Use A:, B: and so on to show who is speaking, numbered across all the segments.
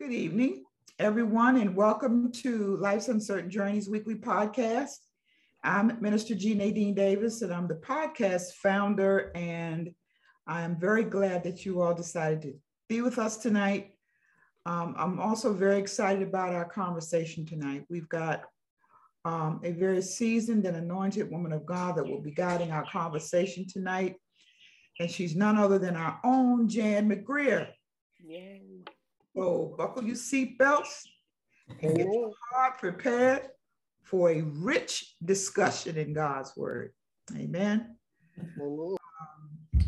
A: Good evening, everyone, and welcome to Life's Uncertain Journeys weekly podcast. I'm Minister G. Nadine Davis, and I'm the podcast founder. And I am very glad that you all decided to be with us tonight. Um, I'm also very excited about our conversation tonight. We've got um, a very seasoned and anointed woman of God that will be guiding our conversation tonight. And she's none other than our own Jan McGreer. Yay. So buckle your seatbelts and get your heart prepared for a rich discussion in God's word. Amen. Um,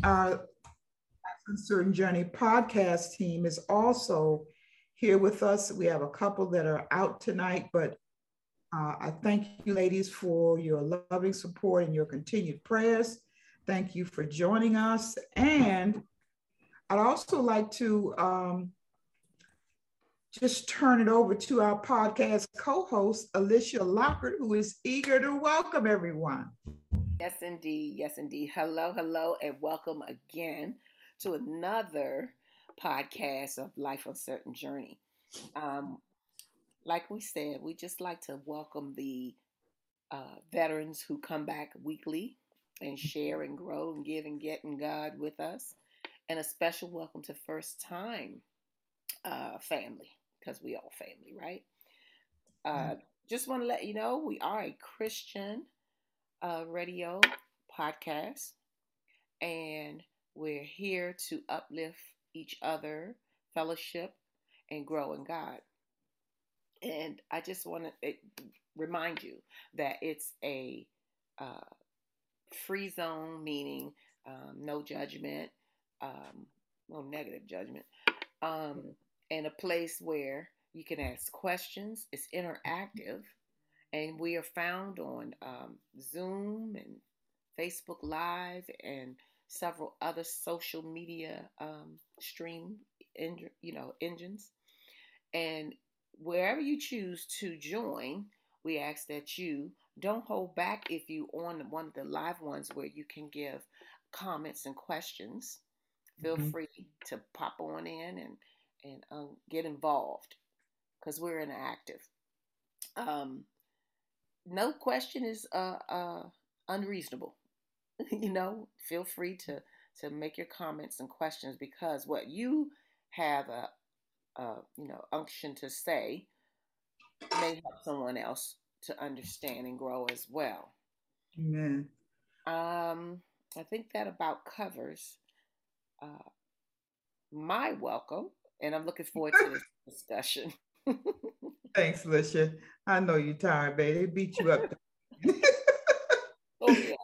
A: our Uncertain Journey podcast team is also here with us. We have a couple that are out tonight, but uh, I thank you, ladies, for your loving support and your continued prayers. Thank you for joining us. And I'd also like to um, just turn it over to our podcast co-host, Alicia Lockhart, who is eager to welcome everyone.
B: Yes, indeed. Yes, indeed. Hello, hello, and welcome again to another podcast of Life Uncertain Journey. Um, like we said, we just like to welcome the uh, veterans who come back weekly and share and grow and give and get in God with us. And a special welcome to first time uh, family because we all family, right? Uh, just want to let you know we are a Christian uh, radio podcast, and we're here to uplift each other, fellowship, and grow in God. And I just want to eh, remind you that it's a uh, free zone, meaning um, no judgment, um, no negative judgment. Um, and a place where you can ask questions. It's interactive, and we are found on um, Zoom and Facebook Live and several other social media um, stream, en- you know, engines. And wherever you choose to join, we ask that you don't hold back if you on one of the live ones where you can give comments and questions. Feel mm-hmm. free to pop on in and and um, get involved because we're interactive. Um, no question is uh, uh, unreasonable. you know, feel free to to make your comments and questions because what you have a, a you know unction to say may help someone else to understand and grow as well.
A: Amen.
B: Um, I think that about covers uh, my welcome and I'm looking forward to this discussion.
A: Thanks, Lisha. I know you're tired, baby. They beat you up. oh, yeah.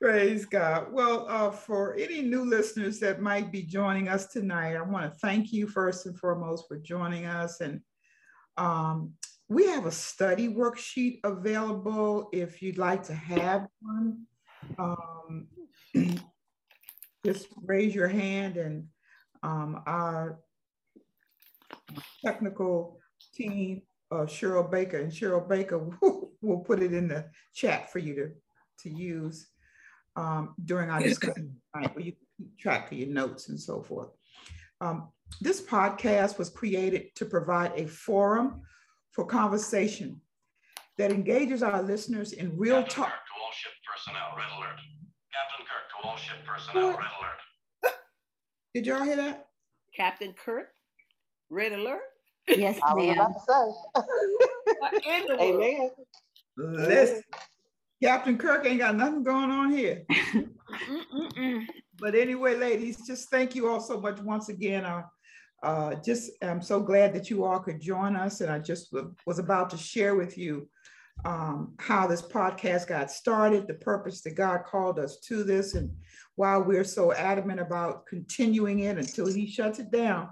A: Praise God. Well, uh, for any new listeners that might be joining us tonight, I want to thank you first and foremost for joining us. And um, we have a study worksheet available if you'd like to have one. Um, just raise your hand and um, our technical team, uh, Cheryl Baker, and Cheryl Baker will, will put it in the chat for you to, to use um, during our discussion tonight, where you keep track of your notes and so forth. Um, this podcast was created to provide a forum for conversation that engages our listeners in real
C: Captain
A: talk.
C: Kirk to all ship personnel, red alert. Captain Kirk to all ship personnel, what? red alert.
A: Did y'all hear that?
B: Captain Kirk Red alert?
D: Yes, I was about
A: to say. Amen. Listen, Captain Kirk ain't got nothing going on here. but anyway, ladies, just thank you all so much once again. Uh, uh, just I'm so glad that you all could join us, and I just w- was about to share with you um, how this podcast got started, the purpose that God called us to this, and why we're so adamant about continuing it until He shuts it down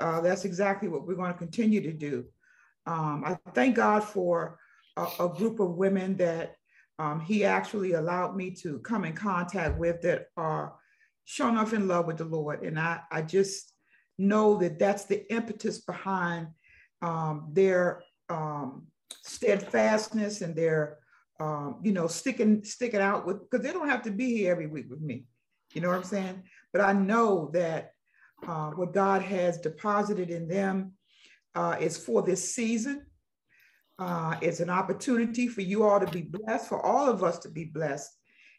A: uh, that's exactly what we're going to continue to do. Um, I thank God for a, a group of women that um, He actually allowed me to come in contact with that are showing up in love with the Lord. And I, I just know that that's the impetus behind um, their um, steadfastness and their, um, you know, sticking sticking out with because they don't have to be here every week with me. You know what I'm saying? But I know that uh, what God has deposited in them uh, is for this season. Uh, it's an opportunity for you all to be blessed, for all of us to be blessed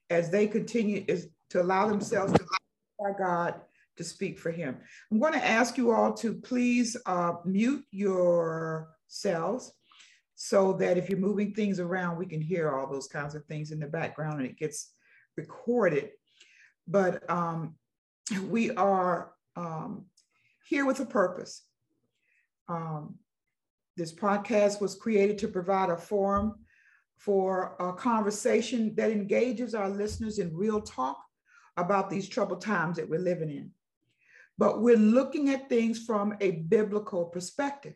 A: as they continue is to allow themselves to God to speak for him. I'm going to ask you all to please uh, mute yourselves so that if you're moving things around, we can hear all those kinds of things in the background and it gets recorded. But um, we are um, here with a purpose. Um, this podcast was created to provide a forum for a conversation that engages our listeners in real talk about these troubled times that we're living in. But we're looking at things from a biblical perspective.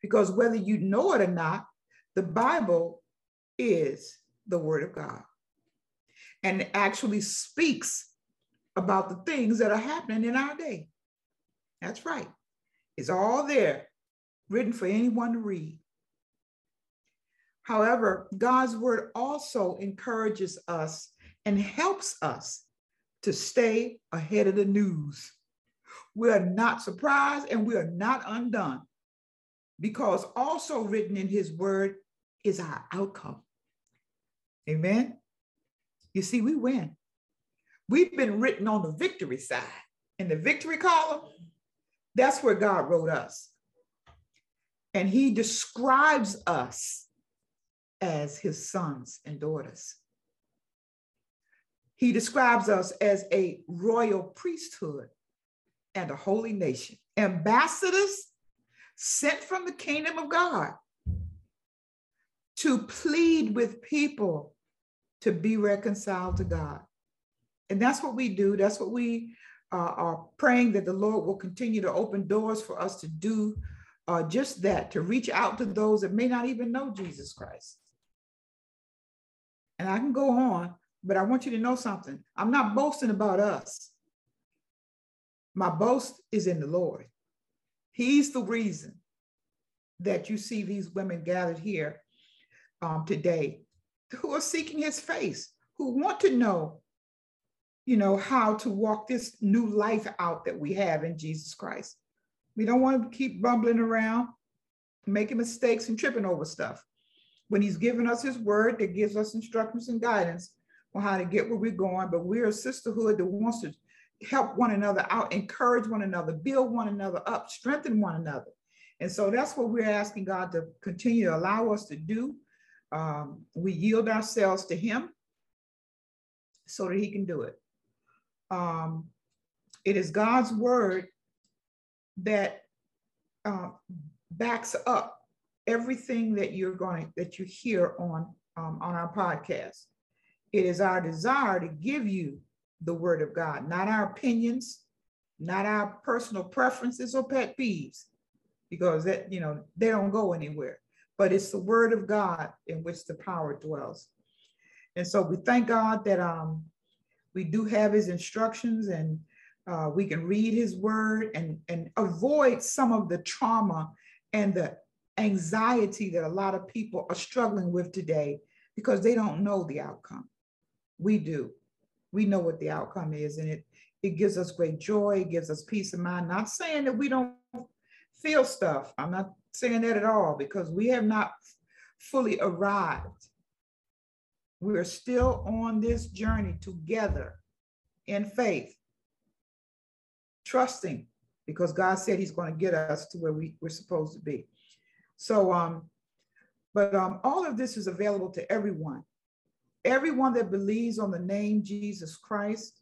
A: Because whether you know it or not, the Bible is the Word of God and actually speaks about the things that are happening in our day. That's right. It's all there, written for anyone to read. However, God's word also encourages us and helps us to stay ahead of the news. We are not surprised and we are not undone because also written in his word is our outcome. Amen. You see, we win. We've been written on the victory side. In the victory column, that's where God wrote us. And he describes us as his sons and daughters. He describes us as a royal priesthood and a holy nation, ambassadors sent from the kingdom of God to plead with people to be reconciled to God. And that's what we do. That's what we uh, are praying that the Lord will continue to open doors for us to do uh, just that, to reach out to those that may not even know Jesus Christ. And I can go on, but I want you to know something. I'm not boasting about us. My boast is in the Lord. He's the reason that you see these women gathered here um, today who are seeking his face, who want to know, you know, how to walk this new life out that we have in Jesus Christ. We don't want to keep bumbling around, making mistakes and tripping over stuff. When he's given us his word that gives us instructions and guidance on how to get where we're going, but we're a sisterhood that wants to help one another out, encourage one another, build one another up, strengthen one another. And so that's what we're asking God to continue to allow us to do. Um, we yield ourselves to Him so that He can do it. Um, it is God's word that uh, backs up everything that you're going that you hear on um, on our podcast. It is our desire to give you the word of God, not our opinions, not our personal preferences or pet peeves, because that, you know, they don't go anywhere. But it's the word of God in which the power dwells. And so we thank God that um, we do have his instructions and uh, we can read his word and, and avoid some of the trauma and the anxiety that a lot of people are struggling with today because they don't know the outcome. We do. We know what the outcome is and it it gives us great joy it gives us peace of mind. Not saying that we don't feel stuff. I'm not saying that at all because we have not fully arrived we're still on this journey together in faith trusting because god said he's going to get us to where we, we're supposed to be. So um but um all of this is available to everyone. Everyone that believes on the name Jesus Christ,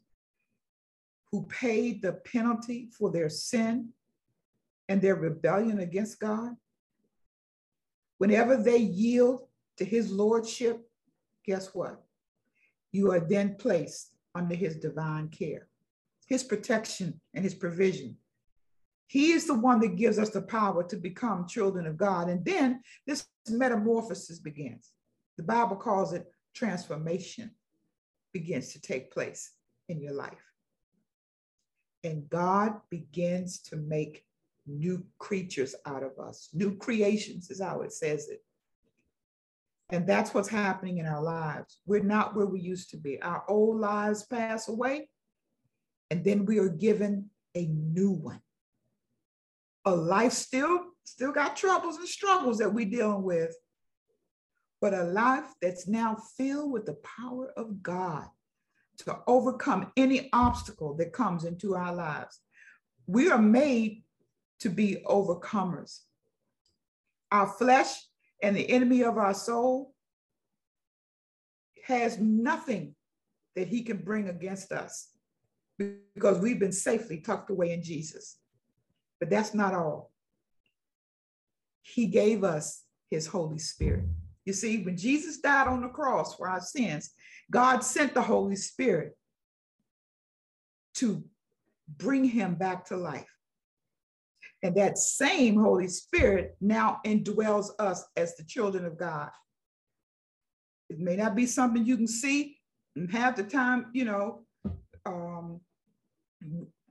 A: who paid the penalty for their sin and their rebellion against God, whenever they yield to his lordship, guess what? You are then placed under his divine care, his protection, and his provision. He is the one that gives us the power to become children of God. And then this metamorphosis begins. The Bible calls it transformation begins to take place in your life. And God begins to make new creatures out of us. New creations is how it says it. And that's what's happening in our lives. We're not where we used to be. Our old lives pass away, and then we are given a new one. A life still still got troubles and struggles that we're dealing with, but a life that's now filled with the power of God to overcome any obstacle that comes into our lives. We are made to be overcomers. Our flesh and the enemy of our soul has nothing that he can bring against us because we've been safely tucked away in Jesus. But that's not all. He gave us his Holy Spirit. You see, when Jesus died on the cross for our sins, God sent the Holy Spirit to bring him back to life. And that same Holy Spirit now indwells us as the children of God. It may not be something you can see, and half the time, you know, um,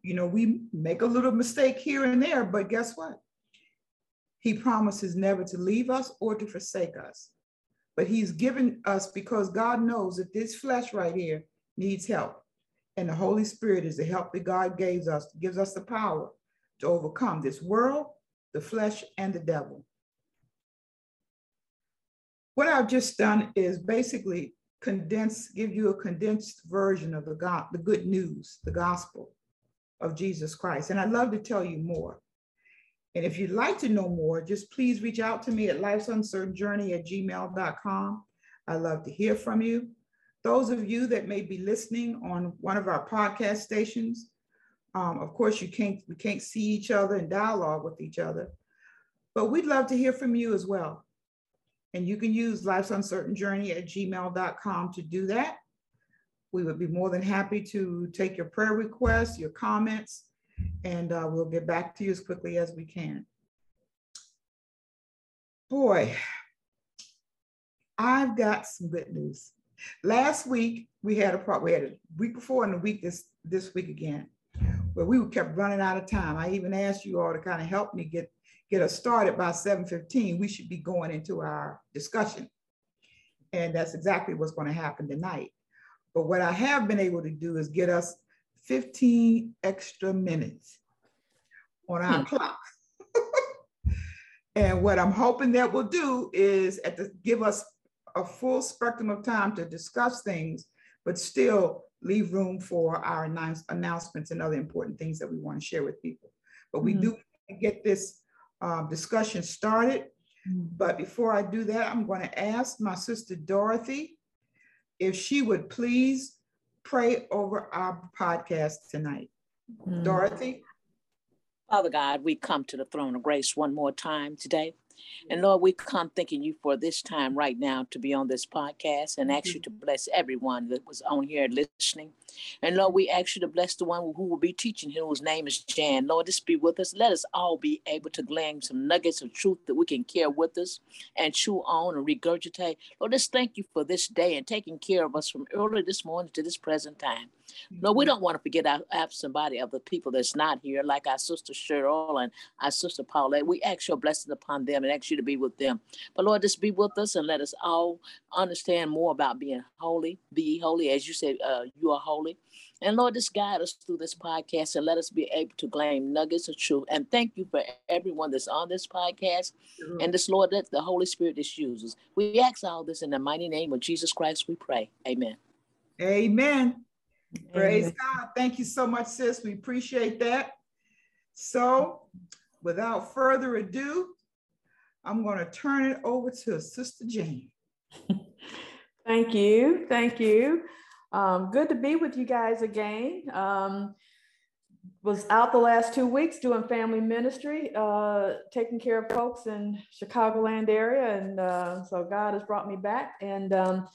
A: you know, we make a little mistake here and there, but guess what? He promises never to leave us or to forsake us. But he's given us because God knows that this flesh right here needs help. And the Holy Spirit is the help that God gives us, gives us the power to overcome this world, the flesh, and the devil. What I've just done is basically condense, give you a condensed version of the God, the good news, the gospel of Jesus Christ. And I'd love to tell you more. And if you'd like to know more, just please reach out to me at life's uncertain journey at gmail.com. I love to hear from you. Those of you that may be listening on one of our podcast stations, um, of course, you can't we can't see each other and dialogue with each other, but we'd love to hear from you as well. And you can use life's uncertain journey at gmail.com to do that. We would be more than happy to take your prayer requests, your comments, and uh, we'll get back to you as quickly as we can. Boy, I've got some good news. Last week we had a problem. We had a week before and a week this this week again but we kept running out of time. I even asked you all to kind of help me get get us started by 7:15. We should be going into our discussion. And that's exactly what's going to happen tonight. But what I have been able to do is get us 15 extra minutes on our hmm. clock. and what I'm hoping that will do is at the, give us a full spectrum of time to discuss things, but still leave room for our announce announcements and other important things that we want to share with people. But we mm-hmm. do get this um, discussion started. Mm-hmm. But before I do that, I'm going to ask my sister Dorothy if she would please pray over our podcast tonight. Mm-hmm. Dorothy?
D: Father God, we come to the throne of grace one more time today. And Lord, we come thanking you for this time right now to be on this podcast and ask you mm-hmm. to bless everyone that was on here listening. And Lord, we ask you to bless the one who will be teaching him, whose name is Jan. Lord, just be with us. Let us all be able to glean some nuggets of truth that we can carry with us and chew on and regurgitate. Lord, just thank you for this day and taking care of us from early this morning to this present time. No, we don't want to forget our absent body of the people that's not here, like our sister Cheryl and our sister Paulette. We ask your blessing upon them and ask you to be with them. But Lord, just be with us and let us all understand more about being holy. Be holy, as you said, uh, you are holy. And Lord, just guide us through this podcast and let us be able to claim nuggets of truth. And thank you for everyone that's on this podcast. Sure. And this, Lord, that the Holy Spirit just uses. We ask all this in the mighty name of Jesus Christ, we pray. Amen.
A: Amen. Praise Amen. God. Thank you so much, sis. We appreciate that. So, without further ado, I'm going to turn it over to Sister Jane.
E: Thank you. Thank you. Um, good to be with you guys again. Um, was out the last two weeks doing family ministry, uh, taking care of folks in Chicagoland area, and uh, so God has brought me back. And um,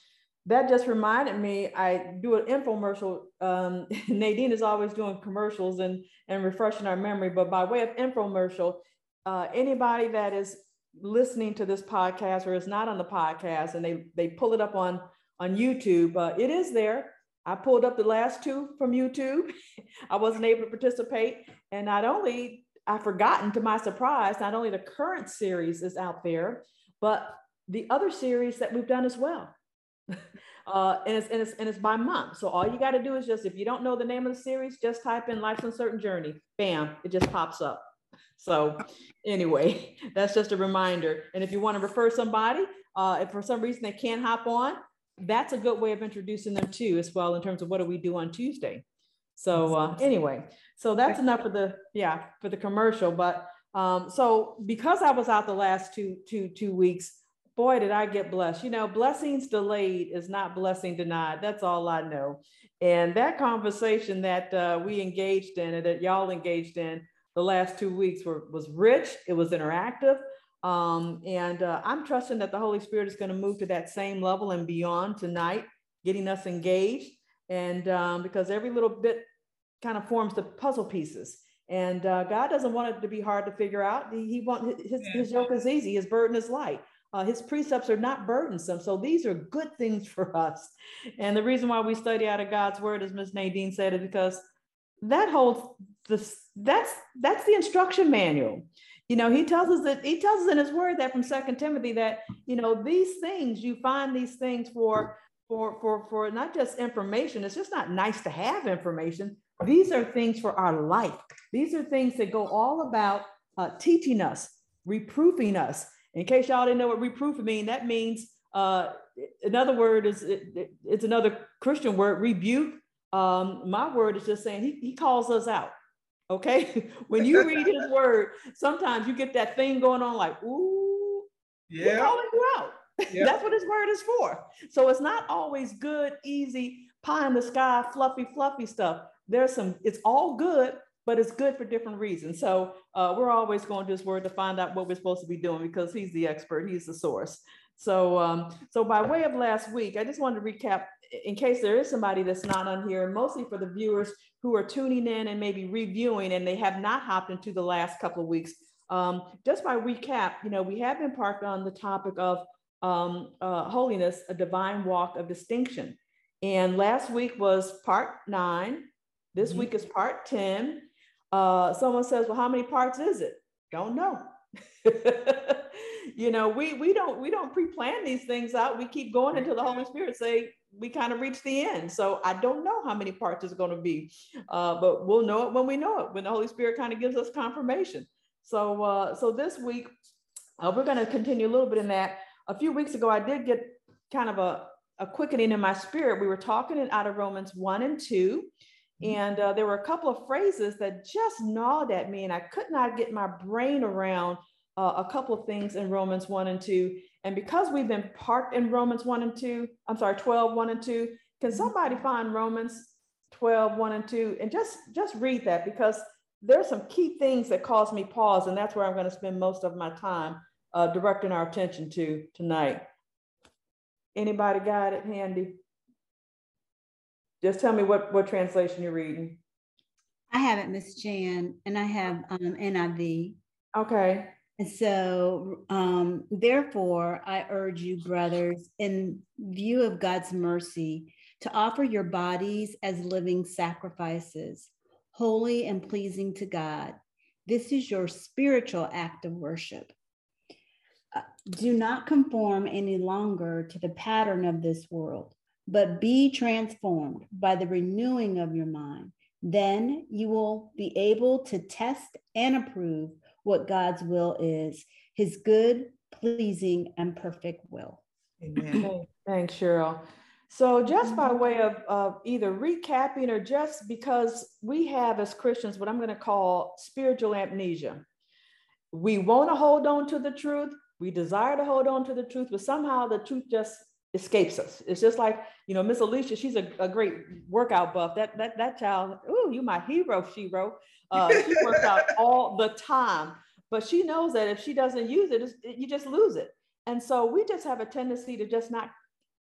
E: that just reminded me. I do an infomercial. Um, Nadine is always doing commercials and and refreshing our memory. But by way of infomercial, uh, anybody that is listening to this podcast or is not on the podcast and they they pull it up on on YouTube, uh, it is there. I pulled up the last two from YouTube. I wasn't able to participate, and not only I forgotten to my surprise, not only the current series is out there, but the other series that we've done as well. Uh, and, it's, and, it's, and it's by month. So all you got to do is just, if you don't know the name of the series, just type in Life's Uncertain Journey. Bam, it just pops up. So anyway, that's just a reminder. And if you want to refer somebody, uh, if for some reason they can't hop on, that's a good way of introducing them too, as well, in terms of what do we do on Tuesday. So uh, anyway, so that's enough for the yeah for the commercial. But um, so because I was out the last two two two weeks, boy did I get blessed. You know, blessings delayed is not blessing denied. That's all I know. And that conversation that uh, we engaged in and that y'all engaged in the last two weeks were, was rich. It was interactive. Um, and uh, I'm trusting that the Holy Spirit is going to move to that same level and beyond tonight, getting us engaged. And um, because every little bit kind of forms the puzzle pieces. And uh, God doesn't want it to be hard to figure out. He, he want his, his yoke is easy, his burden is light. Uh, his precepts are not burdensome. So these are good things for us. And the reason why we study out of God's word, as Ms. Nadine said, is because that holds this, that's that's the instruction manual. You know, he tells us that he tells us in his word that from Second Timothy that, you know, these things, you find these things for for for for not just information, it's just not nice to have information. These are things for our life. These are things that go all about uh, teaching us, reproofing us, in case y'all didn't know what reproof mean, that means uh, another word is it, it, it's another Christian word, rebuke. Um, my word is just saying he, he calls us out. Okay. when you read his word, sometimes you get that thing going on like, ooh, yeah. calling you out. Yep. That's what his word is for. So it's not always good, easy, pie in the sky, fluffy, fluffy stuff. There's some, it's all good, but it's good for different reasons. So uh, we're always going to his word to find out what we're supposed to be doing because he's the expert, he's the source. So, um, so by way of last week, I just wanted to recap in case there is somebody that's not on here, and mostly for the viewers who are tuning in and maybe reviewing and they have not hopped into the last couple of weeks. Um, just by recap, you know, we have been parked on the topic of um, uh, holiness, a divine walk of distinction. And last week was part nine. This mm-hmm. week is part 10. Uh, someone says, well, how many parts is it? Don't know. you know, we we don't we don't pre-plan these things out. We keep going until the Holy Spirit say we kind of reach the end. So I don't know how many parts is going to be, uh, but we'll know it when we know it when the Holy Spirit kind of gives us confirmation. So uh, so this week uh, we're going to continue a little bit in that. A few weeks ago, I did get kind of a a quickening in my spirit. We were talking out of Romans 1 and 2, and uh, there were a couple of phrases that just gnawed at me, and I could not get my brain around uh, a couple of things in Romans 1 and 2. And because we've been parked in Romans 1 and 2, I'm sorry, 12, 1 and 2, can mm-hmm. somebody find Romans 12, 1 and 2 and just, just read that because there's some key things that cause me pause, and that's where I'm going to spend most of my time uh, directing our attention to tonight. Anybody got it handy? Just tell me what, what translation you're reading.
F: I have it, Miss Jan, and I have um, NIV.
E: Okay.
F: And so, um, therefore, I urge you, brothers, in view of God's mercy, to offer your bodies as living sacrifices, holy and pleasing to God. This is your spiritual act of worship. Uh, do not conform any longer to the pattern of this world but be transformed by the renewing of your mind. Then you will be able to test and approve what God's will is, his good, pleasing, and perfect will.
E: Amen. Thanks, Cheryl. So, just by way of uh, either recapping or just because we have as Christians what I'm going to call spiritual amnesia. We want to hold on to the truth. We desire to hold on to the truth, but somehow the truth just escapes us. It's just like, you know, Miss Alicia, she's a, a great workout buff. That that that child, oh, you my hero, she wrote. Uh, she works out all the time, but she knows that if she doesn't use it, you just lose it. And so we just have a tendency to just not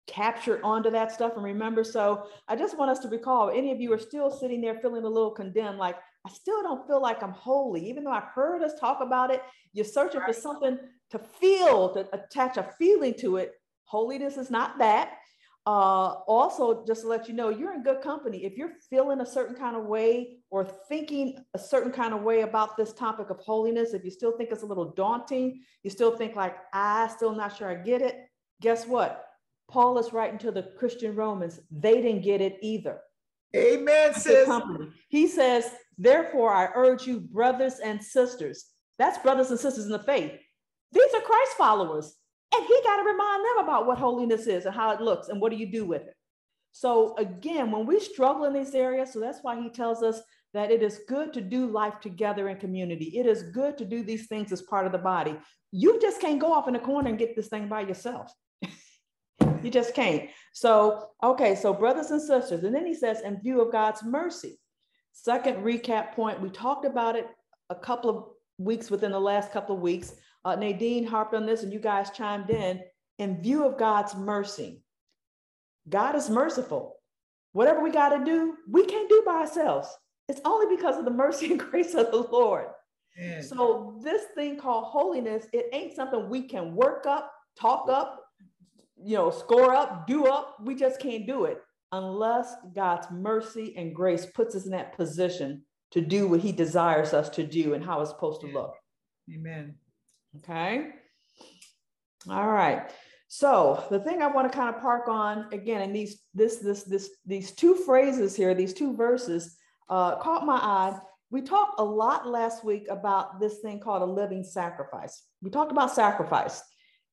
E: capture onto that stuff and remember. So I just want us to recall any of you are still sitting there feeling a little condemned, like I still don't feel like I'm holy, even though I heard us talk about it. You're searching for something to feel, to attach a feeling to it Holiness is not that. Uh, also, just to let you know, you're in good company. If you're feeling a certain kind of way or thinking a certain kind of way about this topic of holiness, if you still think it's a little daunting, you still think like, I still not sure I get it, guess what? Paul is writing to the Christian Romans. They didn't get it either.
A: Amen, sis.
E: He says, therefore, I urge you, brothers and sisters, That's brothers and sisters in the faith. These are Christ followers. And he got to remind them about what holiness is and how it looks and what do you do with it. So again, when we struggle in these areas, so that's why he tells us that it is good to do life together in community. It is good to do these things as part of the body. You just can't go off in a corner and get this thing by yourself. you just can't. So, okay, so brothers and sisters, and then he says, in view of God's mercy. Second recap point, we talked about it a couple of weeks within the last couple of weeks. Uh, Nadine harped on this and you guys chimed in. In view of God's mercy, God is merciful. Whatever we got to do, we can't do by ourselves. It's only because of the mercy and grace of the Lord. So this thing called holiness, it ain't something we can work up, talk up, you know, score up, do up. We just can't do it unless God's mercy and grace puts us in that position to do what he desires us to do and how it's supposed to look.
A: Amen.
E: Okay. All right. So the thing I want to kind of park on again, and these this this this these two phrases here, these two verses, uh, caught my eye. We talked a lot last week about this thing called a living sacrifice. We talked about sacrifice,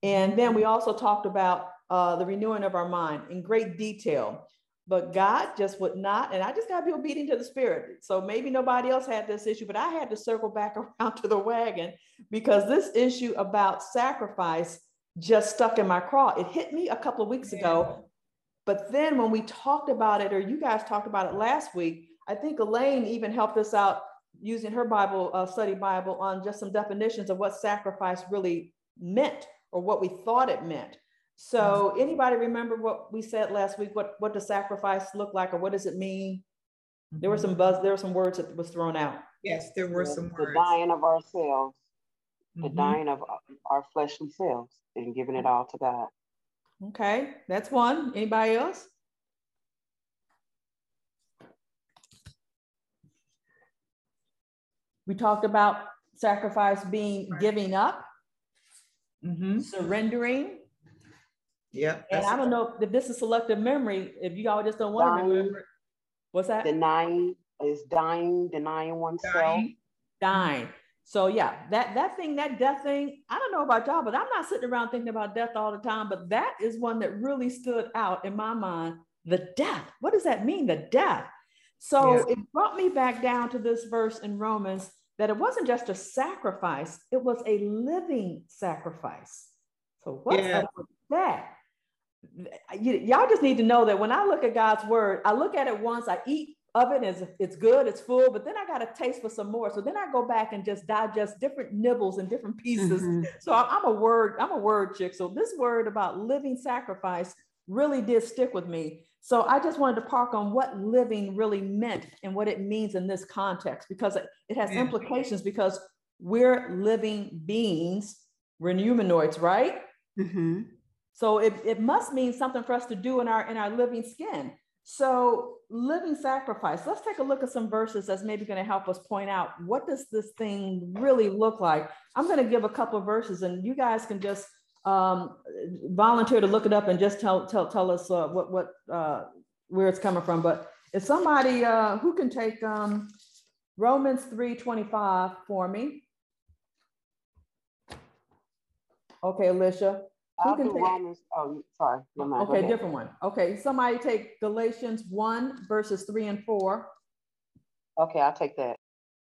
E: and then we also talked about uh, the renewing of our mind in great detail. But God just would not, and I just got to be obedient to the Spirit. So maybe nobody else had this issue, but I had to circle back around to the wagon because this issue about sacrifice just stuck in my craw. It hit me a couple of weeks ago. But then when we talked about it, or you guys talked about it last week, I think Elaine even helped us out using her Bible uh, study Bible on just some definitions of what sacrifice really meant or what we thought it meant. So anybody remember what we said last week? What what does sacrifice look like or what does it mean? There were some buzz, there were some words that was thrown out.
A: Yes, there were
G: the,
A: some
G: the
A: words.
G: dying of ourselves, the
A: Mhm.
G: dying of our fleshly selves, and giving it all to God.
E: Okay, that's one. Anybody else? We talked about sacrifice being giving up,
A: Mhm.
E: surrendering.
A: Yep.
E: And I don't know if this is selective memory, if you all just don't want to
G: Dying.
E: remember. What's that?
G: Denying is dying, denying oneself.
A: Dying.
E: dying. So yeah, that that thing, that death thing, I don't know about y'all, but I'm not sitting around thinking about death all the time. But that is one that really stood out in my mind. The death. What does that mean? The death. So
A: Yeah.
E: it brought me back down to this verse in Romans that it wasn't just a sacrifice, it was a living sacrifice. So what's
A: Yeah.
E: up with that? Y'all just need to know that when I look at God's word, I look at it once, I eat of it, it's, it's good, it's full, but then I got a taste for some more. So then I go back and just digest different nibbles and different pieces.
F: Mhm.
E: So I'm, I'm a word, I'm a word chick. So this word about living sacrifice really did stick with me. So I just wanted to park on what living really meant and what it means in this context because it, it has
A: Yeah.
E: implications because we're living beings, we're humanoids, right?
F: Mhm.
E: So it, it must mean something for us to do in our in our living skin. So living sacrifice. Let's take a look at some verses that's maybe going to help us point out what does this thing really look like. I'm going to give a couple of verses, and you guys can just um, volunteer to look it up and just tell tell tell us uh, what what uh, where it's coming from. But if somebody uh, who can take um, Romans three twenty five for me. Okay, Alicia. Who
G: I'll
E: can
G: do
E: take-
G: Romans. Oh, sorry. Never
E: Okay, different one. Okay, somebody take Galatians 1 verses 3 and 4.
G: Okay, I'll take that.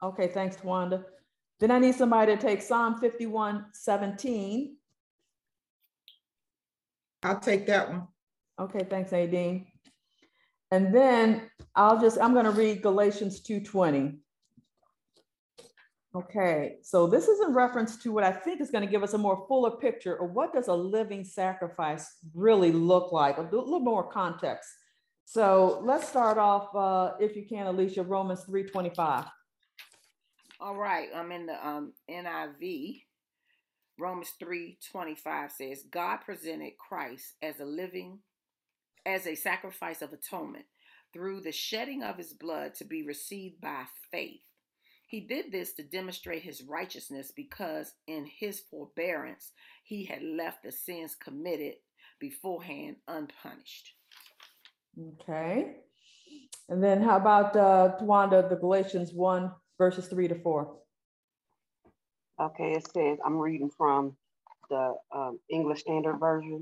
E: Okay, thanks, Tawanda. Then I need somebody to take Psalm 51 17.
A: I'll take that one.
E: Okay, thanks, Nadine. And then I'll just, I'm going to read Galatians 2 20. Okay, so this is in reference to what I think is going to give us a more fuller picture of what does a living sacrifice really look like, a little more context. So let's start off, uh, if you can, Alicia, Romans 3:25.
B: All right, I'm in the um, NIV. Romans 3.25 says, God presented Christ as a living, as a sacrifice of atonement through the shedding of his blood to be received by faith. He did this to demonstrate his righteousness because in his forbearance he had left the sins committed beforehand unpunished.
E: Okay. And then how about uh, Tawanda, the Galatians 1 verses 3 to 4?
G: Okay, it says, I'm reading from the um, English Standard Version.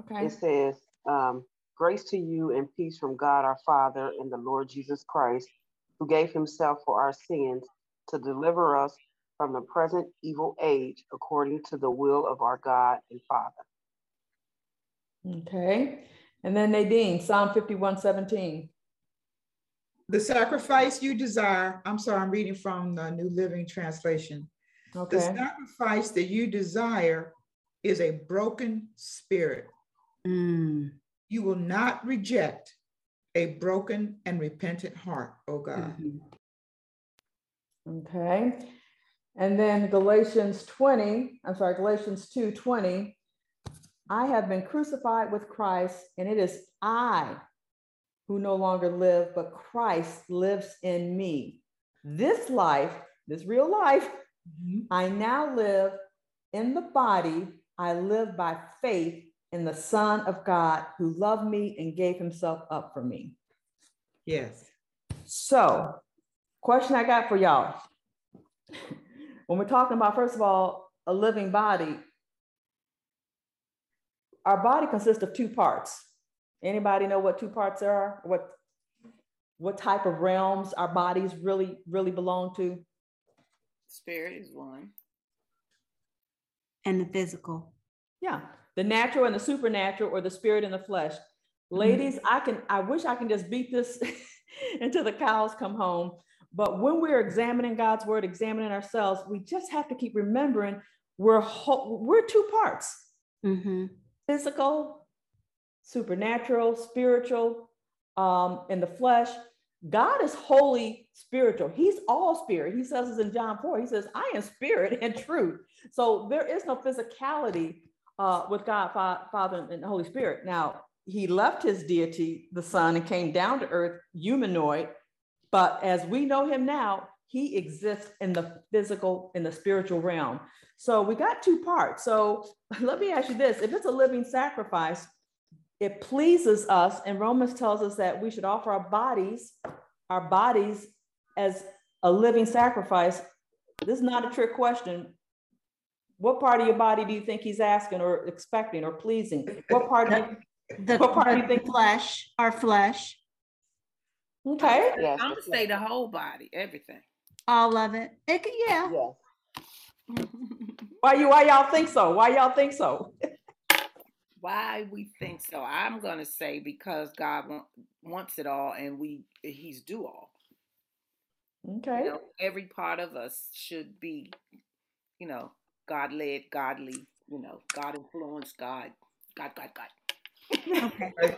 E: Okay.
G: It says, um, Grace to you and peace from God our Father and the Lord Jesus Christ, who gave himself for our sins to deliver us from the present evil age according to the will of our God and Father.
E: Okay. And then Nadine, Psalm 51 17.
A: The sacrifice you desire, I'm sorry, I'm reading from the New Living Translation.
E: Okay.
A: The sacrifice that you desire is a broken spirit.
F: Mm.
A: You will not reject a broken and repentant heart, oh God.
F: Mhm.
E: Okay. And then Galatians 20, I'm sorry, Galatians 2 20. I have been crucified with Christ, and it is I who no longer live, but Christ lives in me. This life, this real life,
A: Mhm.
E: I now live in the body. I live by faith in the Son of God who loved me and gave himself up for me.
A: Yes.
E: So, question I got for y'all. When we're talking about, first of all, a living body, our body consists of two parts. Anybody know what two parts are? What what type of realms our bodies really really belong to?
B: Spirit is one.
F: And the physical.
E: Yeah, the natural and the supernatural, or the spirit and the flesh. Ladies, mm-hmm. I can. I wish I can just beat this until the cows come home. But when we're examining God's word, examining ourselves, we just have to keep remembering we're whole, we're two parts:
F: Mm-hmm.
E: physical, supernatural, spiritual, um, in the flesh. God is holy spiritual. He's all spirit. He says this in John 4. He says, I am spirit and truth. So there is no physicality uh, with God, Fa- Father, and the Holy Spirit. Now, he left his deity, the Son, and came down to earth, humanoid. But as we know him now, he exists in the physical, in the spiritual realm. So we got two parts. So let me ask you this if it's a living sacrifice, it pleases us, and Romans tells us that we should offer our bodies, our bodies as a living sacrifice. This is not a trick question. What part of your body do you think he's asking or expecting or pleasing? What part you,
F: The,
E: What part do you
F: the
E: think-
F: flesh, our flesh,
E: okay?
G: Yes.
B: I'm gonna say the whole body, everything.
F: all of it. It could, yeah.
G: Yes.
E: Why you why y'all think so? Why y'all think so?
B: Why we think so? I'm gonna say because God wa- wants it all, and we He's do all.
E: Okay.
B: You know, every part of us should be, you know, God led, godly. You know, God influenced, God, God, God, God.
F: Okay.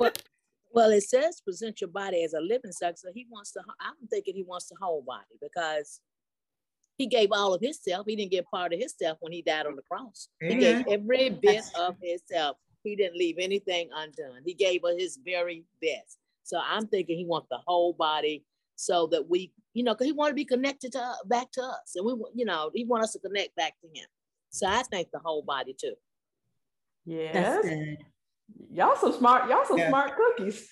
D: Well, it says present your body as a living sacrifice. So he wants to, I'm thinking he wants the whole body because he gave all of himself. He didn't give part of himself when he died on the cross. He gave
A: mm-hmm.
D: every bit
F: That's
D: of himself. He didn't leave anything undone. He gave us his very best. So I'm thinking he wants the whole body so that we, you know, because he want to be connected to back to us. And we, wa- you know, he want us to connect back to him. So I think the whole body too.
E: Yes. Y'all some smart, y'all some
A: Yeah.
E: smart cookies.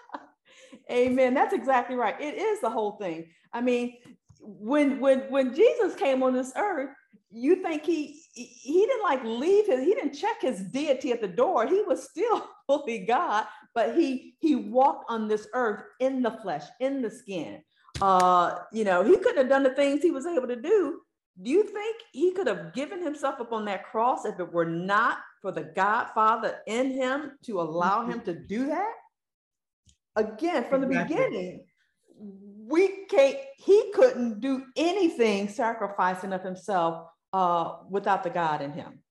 E: Amen. That's exactly right. It is the whole thing. I mean, when when when Jesus came on this earth, you think he he he didn't like leave his he didn't check his deity at the door. He was still fully God, but he he walked on this earth in the flesh, in the skin. Uh, you know, he couldn't have done the things he was able to do. Do you think he could have given himself up on that cross if it were not for the Godfather in him to allow him to do that? Again, from the
A: Exactly.
E: beginning, we can't, he couldn't do anything sacrificing of himself uh, without the God in him.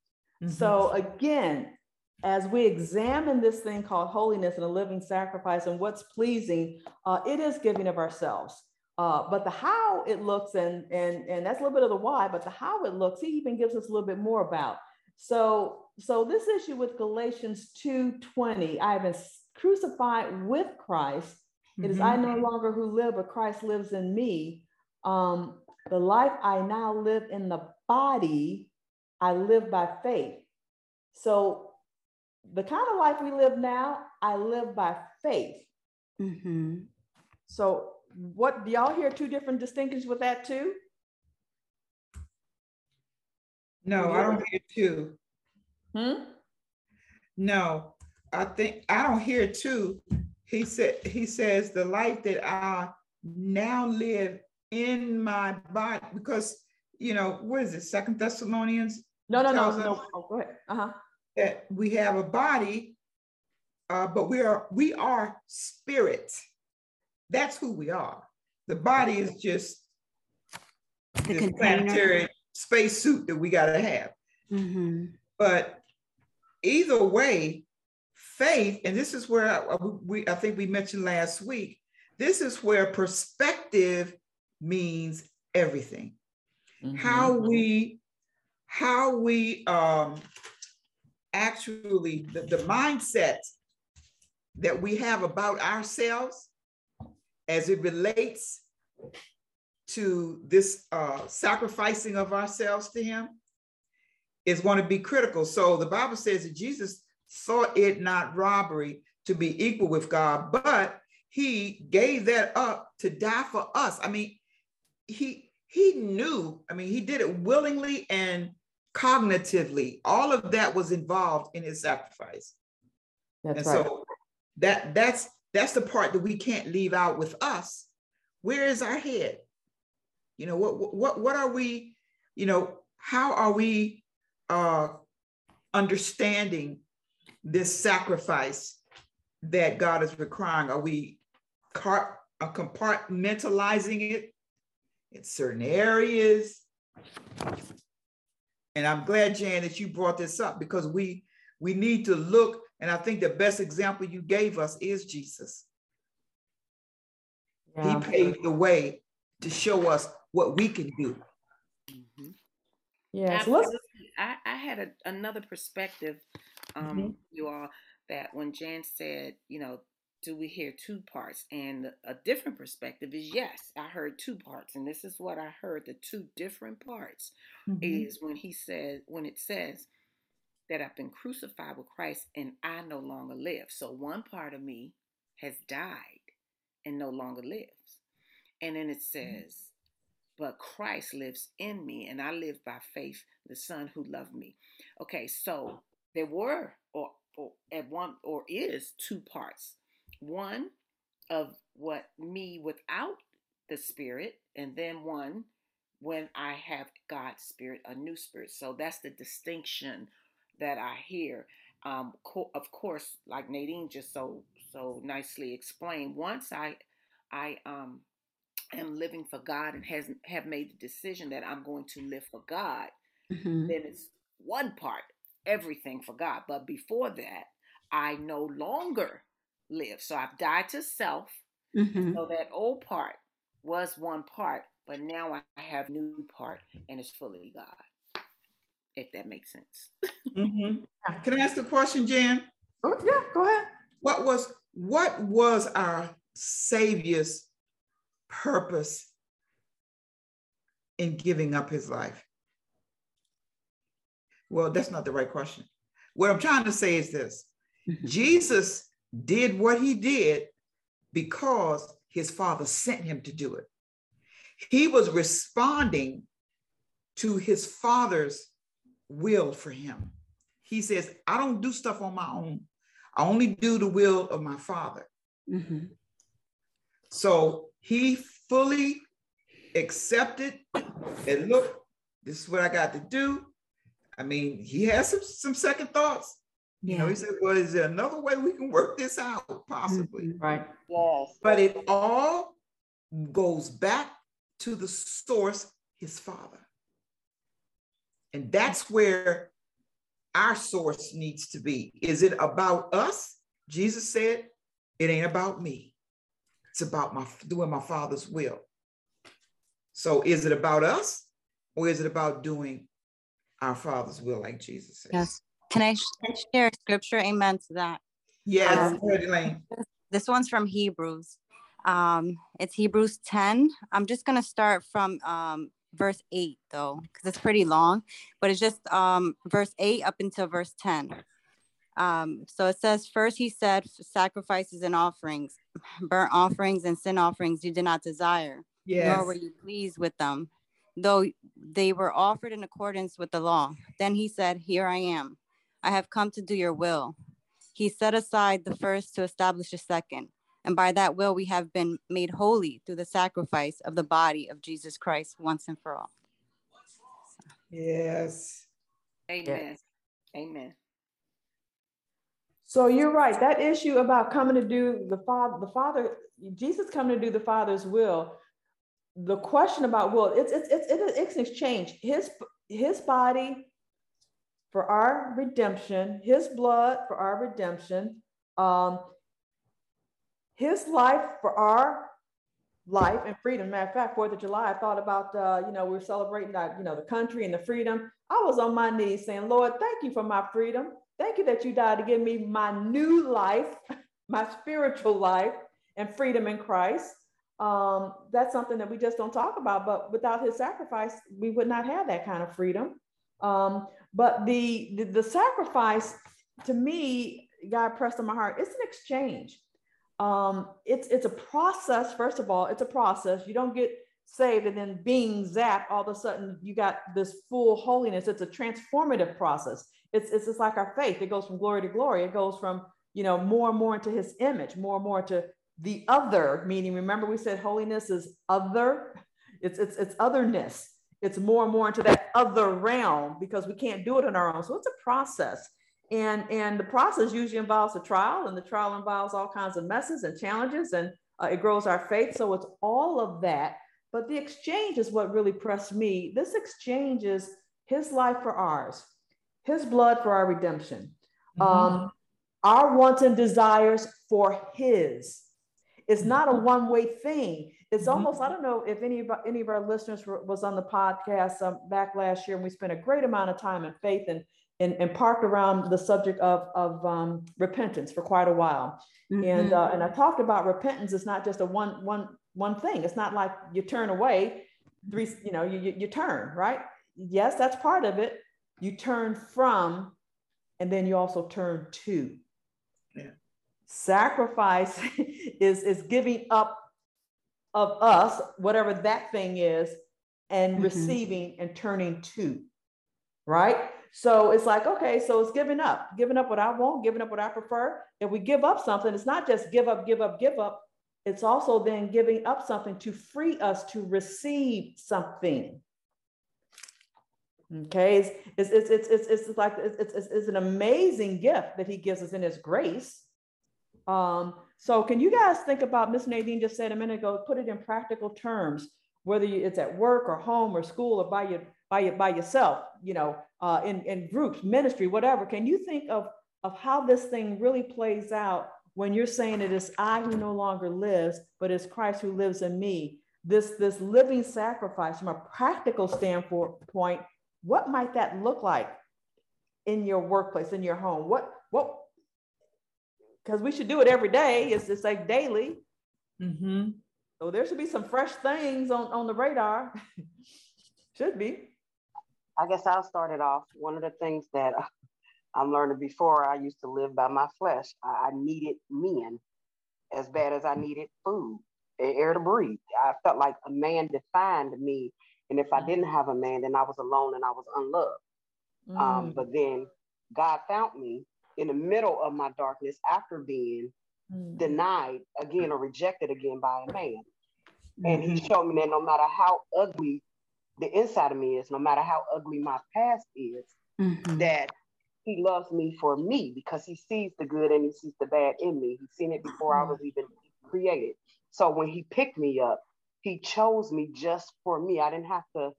A: Mhm.
E: So again, as we examine this thing called holiness and a living sacrifice and what's pleasing, uh, it is giving of ourselves. Uh, but the how it looks and and and that's a little bit of the why, but the how it looks, he even gives us a little bit more about. So so this issue with Galatians 2:20, I have been crucified with Christ. It is I
A: Mhm.
E: no longer who live, but Christ lives in me. Um, the life I now live in the body, I live by faith. So the kind of life we live now, I live by faith.
F: Mm-hmm.
E: So what do y'all hear two different distinctions with that too?
A: No, I don't hear two.
E: Hmm?
A: No, I think I don't hear two. He said he says the life that I now live in my body because you know what is it second thessalonians
E: No, no, no,
A: Tells
E: no. Oh, go ahead. Uh-huh.
A: that we have a body uh, but we are we are spirit that's who we are the body is just
F: The
A: this
F: container.
A: planetary spacesuit that we got to have
F: Mhm.
A: but either way faith and this is where I, we I think we mentioned last week this is where perspective means everything how
E: Mm-hmm.
A: we how we um actually the, the mindset that we have about ourselves as it relates to this uh sacrificing of ourselves to him is going to be critical. So the bible says that jesus thought it not robbery to be equal with god but he gave that up to die for us. I mean he he knew i mean he did it willingly and cognitively. All of that was involved in his sacrifice.
E: That's
A: and
E: right.
A: so that that's that's the part that we can't leave out with us. Where is our head? You know what what what are we you know how are we uh understanding this sacrifice that god is requiring are we car- uh, compartmentalizing it in certain areas and i'm glad jan that you brought this up because we we need to look and i think the best example you gave us is jesus
E: Yeah.
A: he paved the way to show us what we can do
B: Mhm.
E: Yeah. So let's,
B: Absolutely. I, I had a, another perspective, um,
E: Mhm.
B: you all, that when Jan said, you know, do we hear two parts? And a different perspective is yes, I heard two parts. And this is what I heard the two different parts is when he said, when it says that I've been crucified with Christ and I no longer live. So one part of me has died and no longer lives. And then it says, but Christ lives in me, and I live by faith, the Son who loved me. Okay, so there were, or, or at one, or is two parts. One of what me without the Spirit, and then one when I have God's Spirit, a new Spirit. So that's the distinction that I hear. Um, co- of course, like Nadine just so so nicely explained. Once I I um am living for God and has have made the decision that I'm going to live for God,
F: Mhm.
B: then it's one part, everything for God. But before that, I no longer live. So I've died to self.
F: Mhm.
B: So that old part was one part, but now I have new part and it's fully God. If that makes sense.
A: Mhm. can i ask a question jan
E: oh, yeah, go ahead.
A: what was what was our savior's purpose in giving up his life? Well that's not the right question. What i'm trying to say is this. Jesus did what he did because his father sent him to do it. He was responding to his father's will for him. He says i don't do stuff on my own. I only do the will of my father.
F: Mhm.
A: so he fully accepted and look, this is what I got to do. I mean, he has some, some second thoughts. You know, he said, Well, is there another way we can work this out? Possibly.
F: Mhm.
E: Right.
G: Yes.
A: But it all goes back to the source, his father. And that's where our source needs to be. Is it about us? Jesus said, It ain't about me. It's about my doing my father's will. So is it about us or is it about doing our father's will like Jesus said?
H: Yes. Can I sh- share scripture? Amen to that.
A: Yes,
H: Um. This one's from Hebrews. Um, it's Hebrews 10. I'm just going to start from um, verse 8, though, because it's pretty long, but it's just um, verse 8 up until verse 10. Um, so it says, First he said, sacrifices and offerings, burnt offerings and sin offerings you did not desire,
A: Yes.
H: nor were you pleased with them. though they were offered in accordance with the law. Then he said, Here I am. I have come to do your will. He set aside the first to establish the second. And by that will, we have been made holy through the sacrifice of the body of Jesus Christ once and for all.
A: Yes.
B: Amen. Amen.
E: So you're right. That issue about coming to do the father, the father, Jesus coming to do the father's will. The question about will, it's it's it's it's an exchange. His his body for our redemption, his blood for our redemption, um, his life for our life and freedom. Matter of fact, Fourth of July, I thought about uh, you know we're celebrating that you know the country and the freedom. I was on my knees saying, Lord, thank you for my freedom. Thank you that you died to give me my new life, my spiritual life, and freedom in Christ. Um, that's something that we just don't talk about. But without His sacrifice, we would not have that kind of freedom. Um, but the, the the sacrifice, to me, God pressed on my heart. It's an exchange. Um, it's it's a process. First of all, it's a process. You don't get saved and then being zapped, all of a sudden you got this full holiness. It's a transformative process. It's, it's just like our faith. It goes from glory to glory. It goes from, you know, more and more into his image, more and more to the other, meaning remember we said holiness is other. It's, it's, it's otherness. It's more and more into that other realm because we can't do it on our own. So it's a process. And, and the process usually involves a trial, and the trial involves all kinds of messes and challenges, and uh, it grows our faith. So it's all of that but the exchange is what really pressed me. This exchange is his life for ours, his blood for our redemption, mm-hmm. um, our wants and desires for his. It's not a mm-hmm. one way thing. It's mm-hmm. almost, I don't know if any of, any of our listeners were, was on the podcast um, back last year, and we spent a great amount of time in faith and, and, and parked around the subject of, of um, repentance for quite a while. Mm-hmm. And, uh, and I talked about repentance It's not just a one, one one thing. It's not like you turn away, three, you know, you, you, you turn, right? Yes, that's part of it. You turn from, and then you also turn to. Yeah. Sacrifice is, is giving up of us, whatever that thing is, and mm-hmm. receiving and turning to, right? So it's like, okay, so it's giving up, giving up what I want, giving up what I prefer. If we give up something, it's not just give up, give up, give up it's also then giving up something to free us to receive something. Okay, it's, it's, it's, it's, it's, like it's, it's, it's an amazing gift that he gives us in his grace. Um, so can you guys think about, Miss Nadine just said a minute ago, put it in practical terms, whether it's at work or home or school or by your, by your, by yourself, you know, uh, in, in groups, ministry, whatever. Can you think of, of how this thing really plays out when you're saying it is I who no longer lives, but it's Christ who lives in me, this, this living sacrifice from a practical standpoint, what might that look like in your workplace, in your home? What, what, because we should do it every day. It's just like daily. Mm-hmm. So there should be some fresh things on, on the radar. should be.
G: I guess I'll start it off. One of the things that I'm learning before I used to live by my flesh. I, I needed men as bad as I needed food and air to breathe. I felt like a man defined me. And if I didn't have a man, then I was alone and I was unloved. Um, mm. Um, but then God found me in the middle of my darkness after being mm. denied again or rejected again by a man. And he mm-hmm. showed me that no matter how ugly the inside of me is, no matter how ugly my past is, mm-hmm. that he loves me for me because he sees the good and he sees the bad in me. He's seen it before I was mm-hmm. even created. So when he picked me up, he chose me just for me. I didn't have to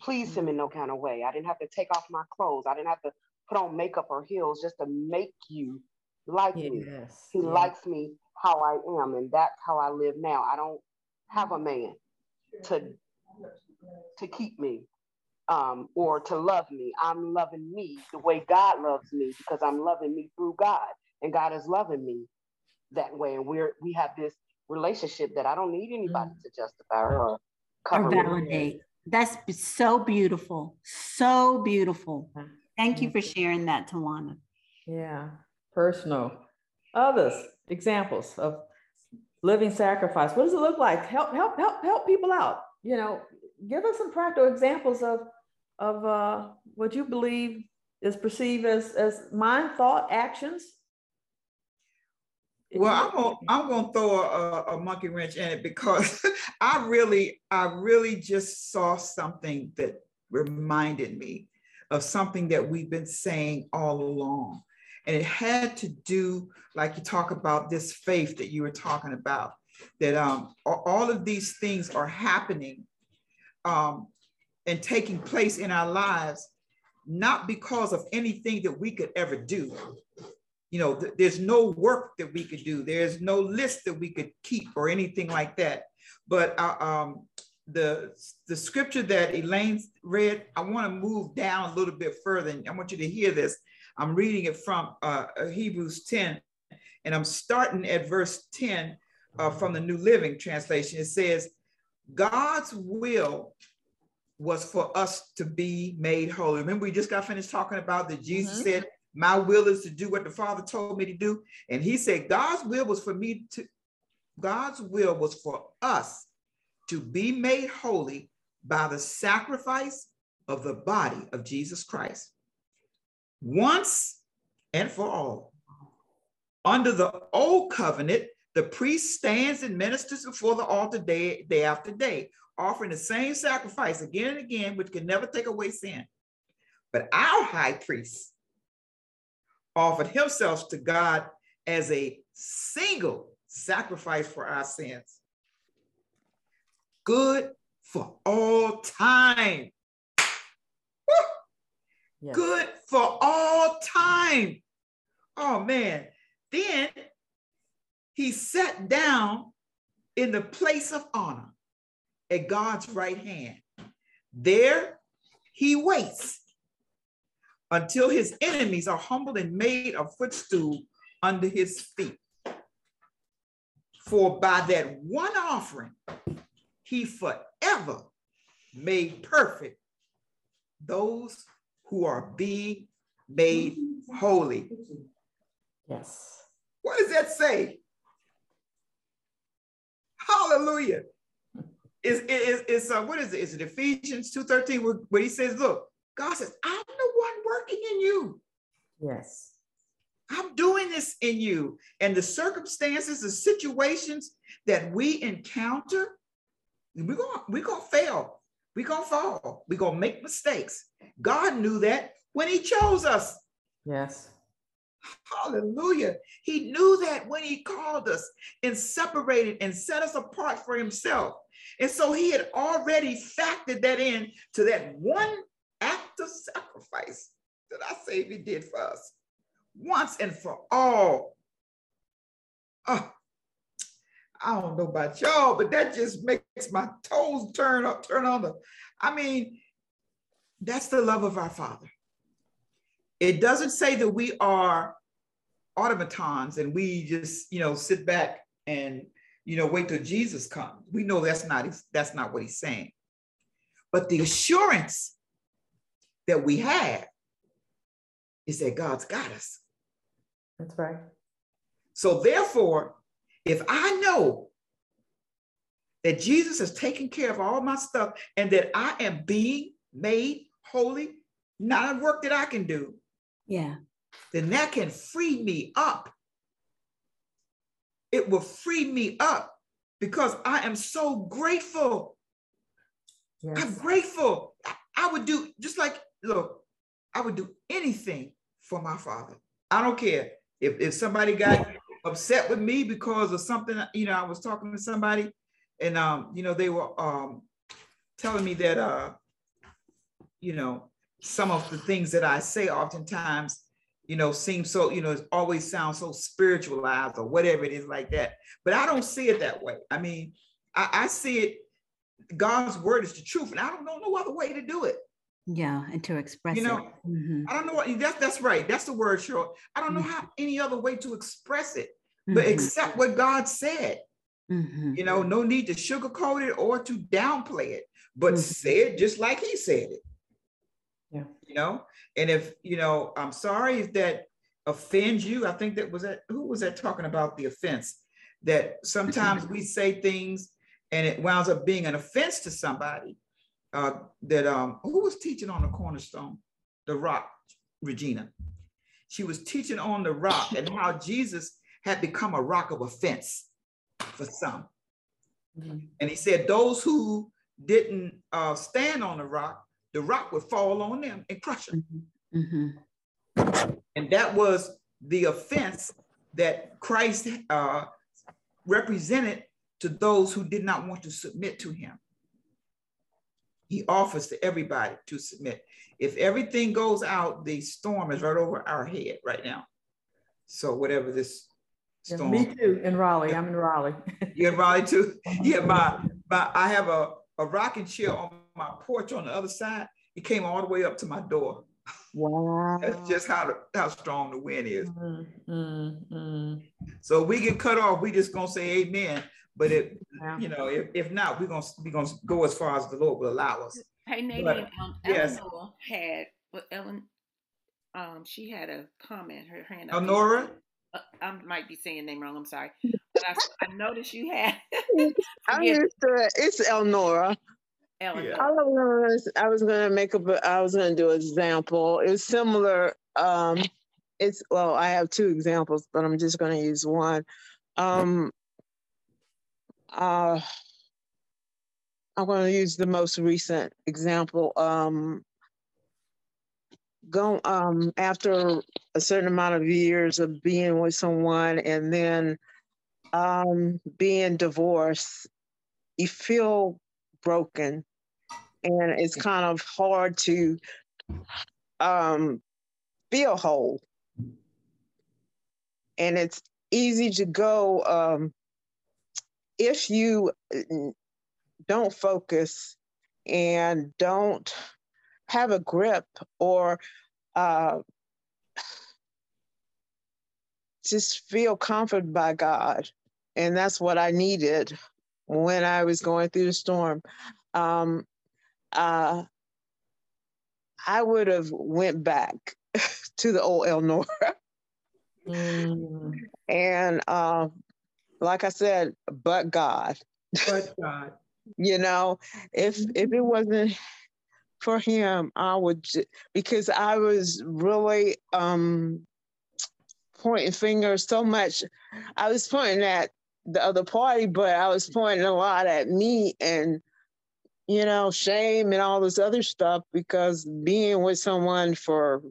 G: please him in no kind of way. I didn't have to take off my clothes. I didn't have to put on makeup or heels just to make you like yes. me. He yes. likes me how I am, and that's how I live now. I don't have a man to to keep me um, or to love me. I'm loving me the way God loves me because I'm loving me through God, and God is loving me that way. And we're we have this relationship that I don't need anybody mm. to justify or cover. Or validate.
F: Me. That's so beautiful, so beautiful. Thank you for sharing that, Tawana.
E: Yeah, personal. Others examples of living sacrifice. What does it look like? Help, help, help, help people out. You know, give us some practical examples of of uh, what you believe is perceived as as mind, thought, actions.
A: Well, I'm gonna, I'm gonna throw a, a monkey wrench in it because I really, I really just saw something that reminded me of something that we've been saying all along. And it had to do, like you talk about this faith that you were talking about, that um, all of these things are happening um, and taking place in our lives, not because of anything that we could ever do. You know, th- there's no work that we could do. There's no list that we could keep or anything like that. But uh, um, the the scripture that Elaine read, I want to move down a little bit further, and I want you to hear this. I'm reading it from uh, uh Hebrews 10, and I'm starting at verse 10 uh, from the New Living Translation. It says, "God's will was for us to be made holy." Remember, we just got finished talking about that Jesus mm-hmm. said, "My will is to do what the Father told me to do," and He said, "God's will was for me to." God's will was for us to be made holy by the sacrifice of the body of Jesus Christ once and for all. Under the old covenant, the priest stands and ministers before the altar day, day after day, offering the same sacrifice again and again, which can never take away sin. But our high priest offered himself to God as a single sacrifice for our sins good for all time. Yes. Good for all time. Oh man. Then he sat down in the place of honor at God's right hand. There he waits until his enemies are humbled and made a footstool under his feet. For by that one offering, he forever made perfect those who are being made holy.
E: Yes.
A: What does that say? Hallelujah. Is is is uh, what is it? Is it Ephesians 2:13 where, where he says, look, God says, I'm the one working in you.
E: Yes.
A: I'm doing this in you. And the circumstances, the situations that we encounter, we're gonna we're gonna fail. We're gonna fall. We're gonna make mistakes. God knew that when he chose us.
E: Yes.
A: Hallelujah. He knew that when he called us and separated and set us apart for himself. And so he had already factored that in to that one act of sacrifice that our Savior did for us once and for all. Oh, I don't know about y'all, but that just makes my toes turn up, turn on the. I mean, that's the love of our Father. It doesn't say that we are automatons and we just, you know, sit back and, you know, wait till Jesus comes. We know that's not that's not what he's saying. But the assurance that we have is that God's got us.
E: That's right.
A: So therefore, if I know that Jesus has taken care of all my stuff and that I am being made holy, not a work that I can do,
F: yeah,
A: then that can free me up. It will free me up because I am so grateful. Yes. I'm grateful. I would do just like, look, I would do anything for my father. I don't care if, if somebody got upset with me because of something, you know, I was talking to somebody and, um, you know, they were um, telling me that, uh, you know, some of the things that I say oftentimes, you know, seem so, you know, it always sounds so spiritualized or whatever it is like that. But I don't see it that way. I mean, I, I see it, God's word is the truth, and I don't know no other way to do it.
F: Yeah, and to express
A: you know,
F: mm-hmm.
A: I don't know what that's that's right. That's the word, sure. I don't know mm-hmm. how any other way to express it, but mm-hmm. except what God said.
F: Mm-hmm.
A: You know, no need to sugarcoat it or to downplay it, but mm-hmm. say it just like he said it.
E: Yeah.
A: You know, and if you know, I'm sorry if that offends you. I think that was that who was that talking about the offense? That sometimes we say things and it winds up being an offense to somebody uh, that um, who was teaching on the cornerstone, the rock, Regina. She was teaching on the rock and how Jesus had become a rock of offense for some. Mm-hmm. And he said, those who didn't uh, stand on the rock, the rock would fall on them and crush them. Mm-hmm. mm-hmm. And that was the offense that Christ uh, represented to those who did not want to submit to him. He offers to everybody to submit. If everything goes out, the storm is right over our head right now. So whatever this storm.
E: Yeah, me too, in Raleigh. I'm in Raleigh.
A: You're in Raleigh too? Yeah, my, my I have a, a rocking chair on my porch on the other side. It came all the way up to my door. Wow. That's just how the, how strong the wind is. Mm, mm, mm. So we get cut off, we just gonna say amen. But if yeah. you know, if, if not, we're gonna we gonna go as far as the Lord will allow us.
B: Hey Nadine, but, um, yes. Eleanor had well, Ellen um she had a comment, her hand
A: up. Honora?
B: Uh, I might be saying name wrong, I'm sorry. But I, I noticed you had
I: I'm used to it. It's Elnora. Yeah. All I was, I was gonna make up. I was gonna do an example. It's similar. Um, it's well, I have two examples, but I'm just gonna use one. Um, uh, I'm gonna use the most recent example. Um, go um after a certain amount of years of being with someone and then um being divorced you feel broken and it's kind of hard to um, feel whole. And it's easy to go um, if you don't focus and don't have a grip or uh, just feel comforted by God. And that's what I needed when I was going through the storm. Um, uh, I would have went back to the old Elnora. mm. And uh, like I said, but God.
A: But God.
I: you know, if if it wasn't for him, I would because I was really um pointing fingers so much. I was pointing at the other party, but I was pointing a lot at me and you know, shame and all this other stuff because being with someone for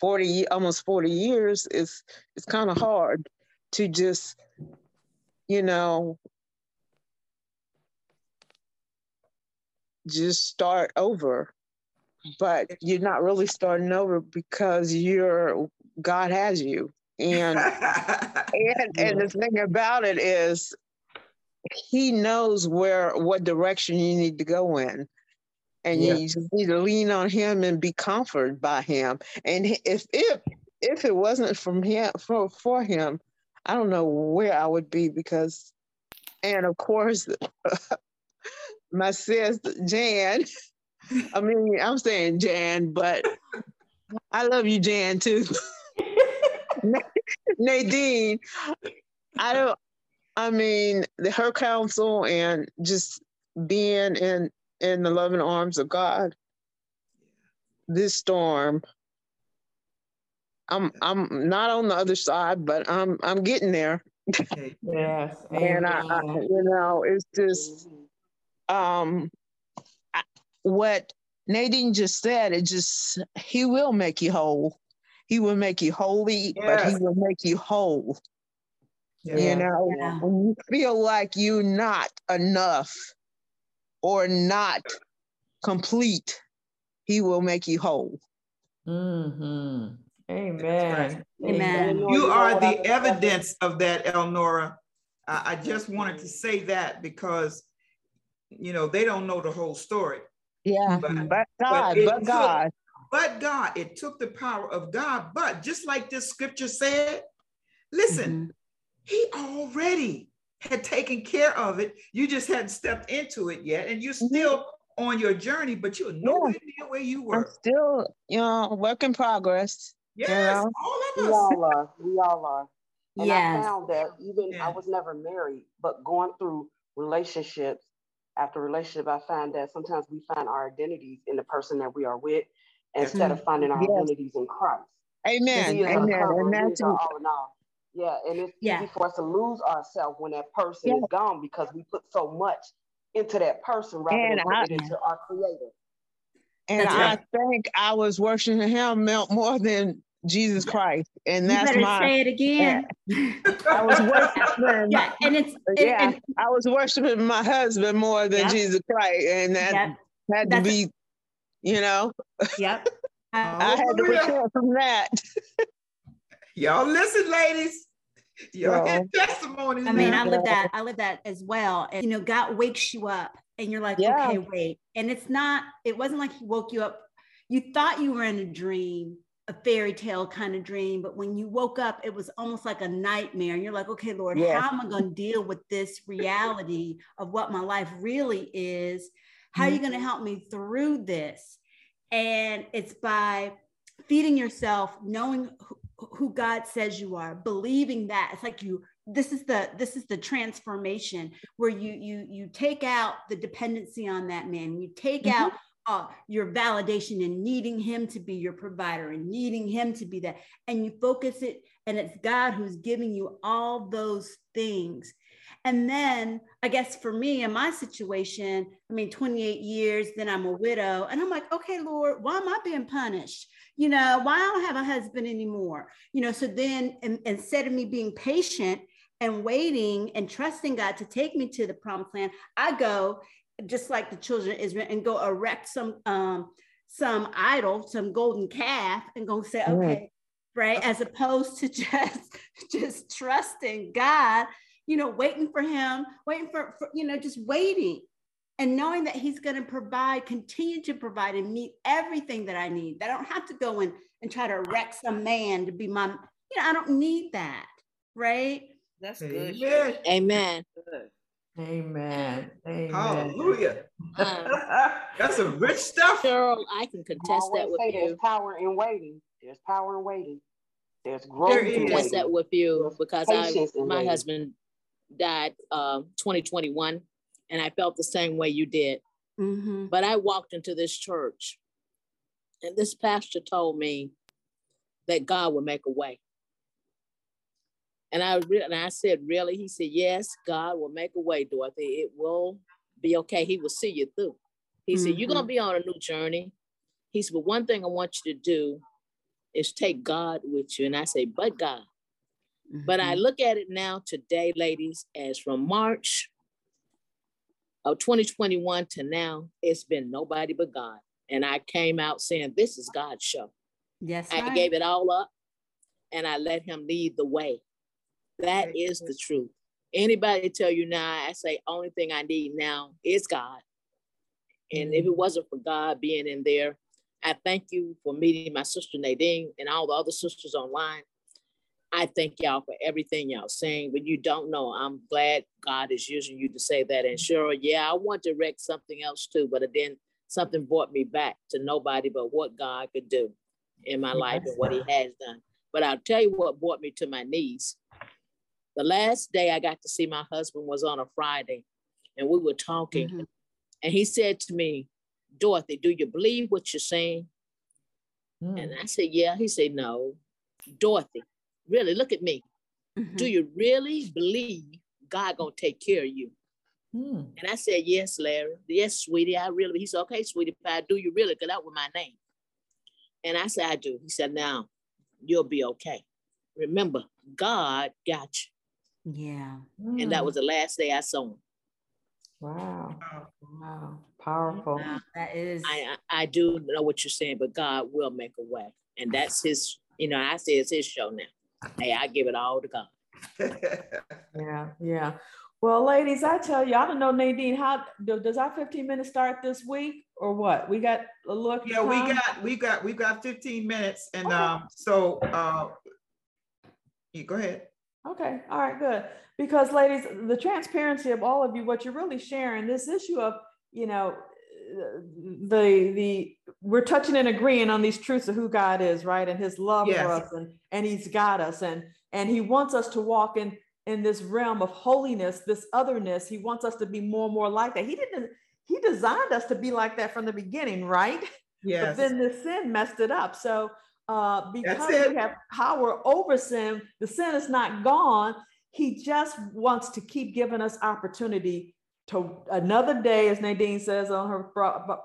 I: 40, almost 40 years is, it's kind of hard to just, you know, just start over. But you're not really starting over because you're, God has you. And, and, and the thing about it is he knows where what direction you need to go in. And yeah. you just need to lean on him and be comforted by him. And if if if it wasn't from him for, for him i don't know where i would be because and of course my sis jan i mean i'm saying jan but i love you jan too. Nadine i don't I mean, the, her counsel and just being in in the loving arms of God. This storm, I'm I'm not on the other side, but I'm I'm getting there.
E: yes,
I: and I, I, you know, it's just um, I, what Nadine just said. It just He will make you whole. He will make you holy, yes. but He will make you whole. Yeah. You know, yeah. when you feel like you're not enough or not complete, he will make you whole.
E: Mm-hmm. Amen.
F: Amen.
A: You are the evidence of that, Elnora. I just wanted to say that because, you know, they don't know the whole story.
I: Yeah, but, but God, but, but God. Took,
A: but God, it took the power of God. But just like this scripture said, listen, mm-hmm. He already had taken care of it. You just hadn't stepped into it yet, and you're mm-hmm. still mm-hmm. on your journey, but you're nowhere yeah. near where you were.
I: I'm still, you know, work in progress.
A: Yes, you know? all of
G: us. We all are. We all are. And yes. I found that even yeah. I was never married, but going through relationships, after relationship, I find that sometimes we find our identities in the person that we are with instead of finding our
I: Yes.
G: identities in Christ.
I: Amen.
G: He
I: Amen.
G: cover,
I: And that's
G: all in all. Yeah, and it's
F: Yeah.
G: easy for us to lose ourselves when that person
I: Yeah.
G: is gone because we put so much into that person rather
I: And
G: than putting
I: I-
G: it into our creator.
I: and
F: That's
I: I
F: right.
I: think I was worshiping him mo- more than Jesus Christ. And
F: You
I: that's
F: better
I: my
F: say it again.
I: I was worshiping
F: yeah, and it's and,
I: yeah,
F: and-
I: I was worshiping my husband more than
F: Yep.
I: Jesus Christ. And that
F: yep,
I: had to
F: That's-
I: be, you know,
F: yep.
I: I had to
A: Hallelujah.
I: repent from that.
A: Y'all listen, ladies. Y'all
I: Yeah.
A: get testimonies.
F: I mean,
A: now.
F: I live that. I live that as well. And you know, God wakes you up, and you're like,
I: Yeah.
F: okay, wait. And it's not. It wasn't like He woke you up. You thought you were in a dream, a fairy tale kind of dream, but when you woke up, it was almost like a nightmare. And you're like, okay, Lord,
I: Yeah.
F: how am I going to deal with this reality of what my life really is? How are you going to mm-hmm. help me through this? And it's by feeding yourself, knowing who, God says you are, believing that. It's like you this is the this is the transformation where you you you take out the dependency on that man. You take
I: Mhm.
F: out uh, your validation and needing him to be your provider and needing him to be that and you focus it and it's God who's giving you all those things. And then I guess for me in my situation, I mean 28 years, then I'm a widow and I'm like, okay, Lord, why am I being punished? You know, why I don't have a husband anymore? You know, so then in- instead of me being patient and waiting and trusting God to take me to the promised land, I go just like the children of Israel and go erect some um some idol, some golden calf, and go say,
I: Mm.
F: okay, right? As opposed to just just trusting God, you know, waiting for him, waiting for, for you know, just waiting and knowing that he's going to provide, continue to provide and meet everything that I need. That I don't have to go in and try to erect some man to be my, you know, I don't need that, right?
B: That's good.
A: Amen.
D: Amen.
B: Good.
E: Amen. Amen.
A: Hallelujah.
D: Um,
A: That's some rich stuff.
D: Cheryl, I can
G: I
D: contest that with
G: say there's
D: you.
G: power in waiting. There's power in waiting. There's growth
A: There
G: in
A: is.
G: waiting.
D: Contest that with you
G: There's
D: because I, my
G: waiting.
D: husband died um 2021 and I felt the same way you did.
F: Mm-hmm.
D: But I walked into this church and this pastor told me that God would make a way. And I re- and I said, really? He said, yes, God will make a way, Dorothy. It will be okay. He will see you through. He said, you're going to be on a new journey. He said, but one thing I want you to do is take God with you. And I say, but God. But I look at it now today, ladies, as from March of 2021 to now, it's been nobody but God. And I came out saying, This is God's show.
F: yes,
D: I
F: right.
D: gave it all up and I let him lead the way. That is the truth. Anybody tell you now, I say, only thing I need now is God. And if it mm. wasn't for God being in there, I thank you for meeting my sister Nadine and all the other sisters online. I thank y'all for everything y'all saying, but you don't know. I'm glad God is using you to say that. And Cheryl, yeah, I want to wreck something else too, but then something brought me back to nobody but what God could do in my life and what He has done. But I'll tell you what brought me to my knees. The last day I got to see my husband was on a Friday, and we were talking,
F: Mhm.
D: and he said to me, Dorothy, do you believe what you're saying?
E: Mm.
D: And I said, Yeah. He said, No. Dorothy, really, look at me.
F: Mhm.
D: Do you really believe God gonna take care of you?
E: Mm.
D: And I said, Yes, Larry. Yes, sweetie. I really. He said, Okay, sweetie, if I do you really, because that was my name. And I said, I do. He said, Now you'll be okay. Remember, God got you.
F: yeah.
D: And that was the last day I saw him.
E: wow. Wow. Powerful.
F: Wow, that is
D: I, I I do know what you're saying, but God will make a way. And that's his, you know, I say it's his show now. Hey, I give it all to God.
E: Yeah, yeah. Well, ladies, I tell you, I don't know, Nadine, how does our 15 minutes start this week or what? We got a look.
A: Yeah, we got, we got, we got 15 minutes and
E: Okay.
A: um, so uh, you go ahead.
E: Okay, all right, good. Because ladies, the transparency of all of you, what you're really sharing, this issue of, you know, the the we're touching and agreeing on these truths of who God is, right? And his love
A: Yes.
E: for us and and he's got us and and he wants us to walk in in this realm of holiness, this otherness. He wants us to be more and more like that. He didn't, he designed us to be like that from the beginning, right?
A: Yes.
E: But then the sin messed it up. So uh, because we have power over sin, the sin is not gone. He just wants to keep giving us opportunity to another day, as Nadine says on her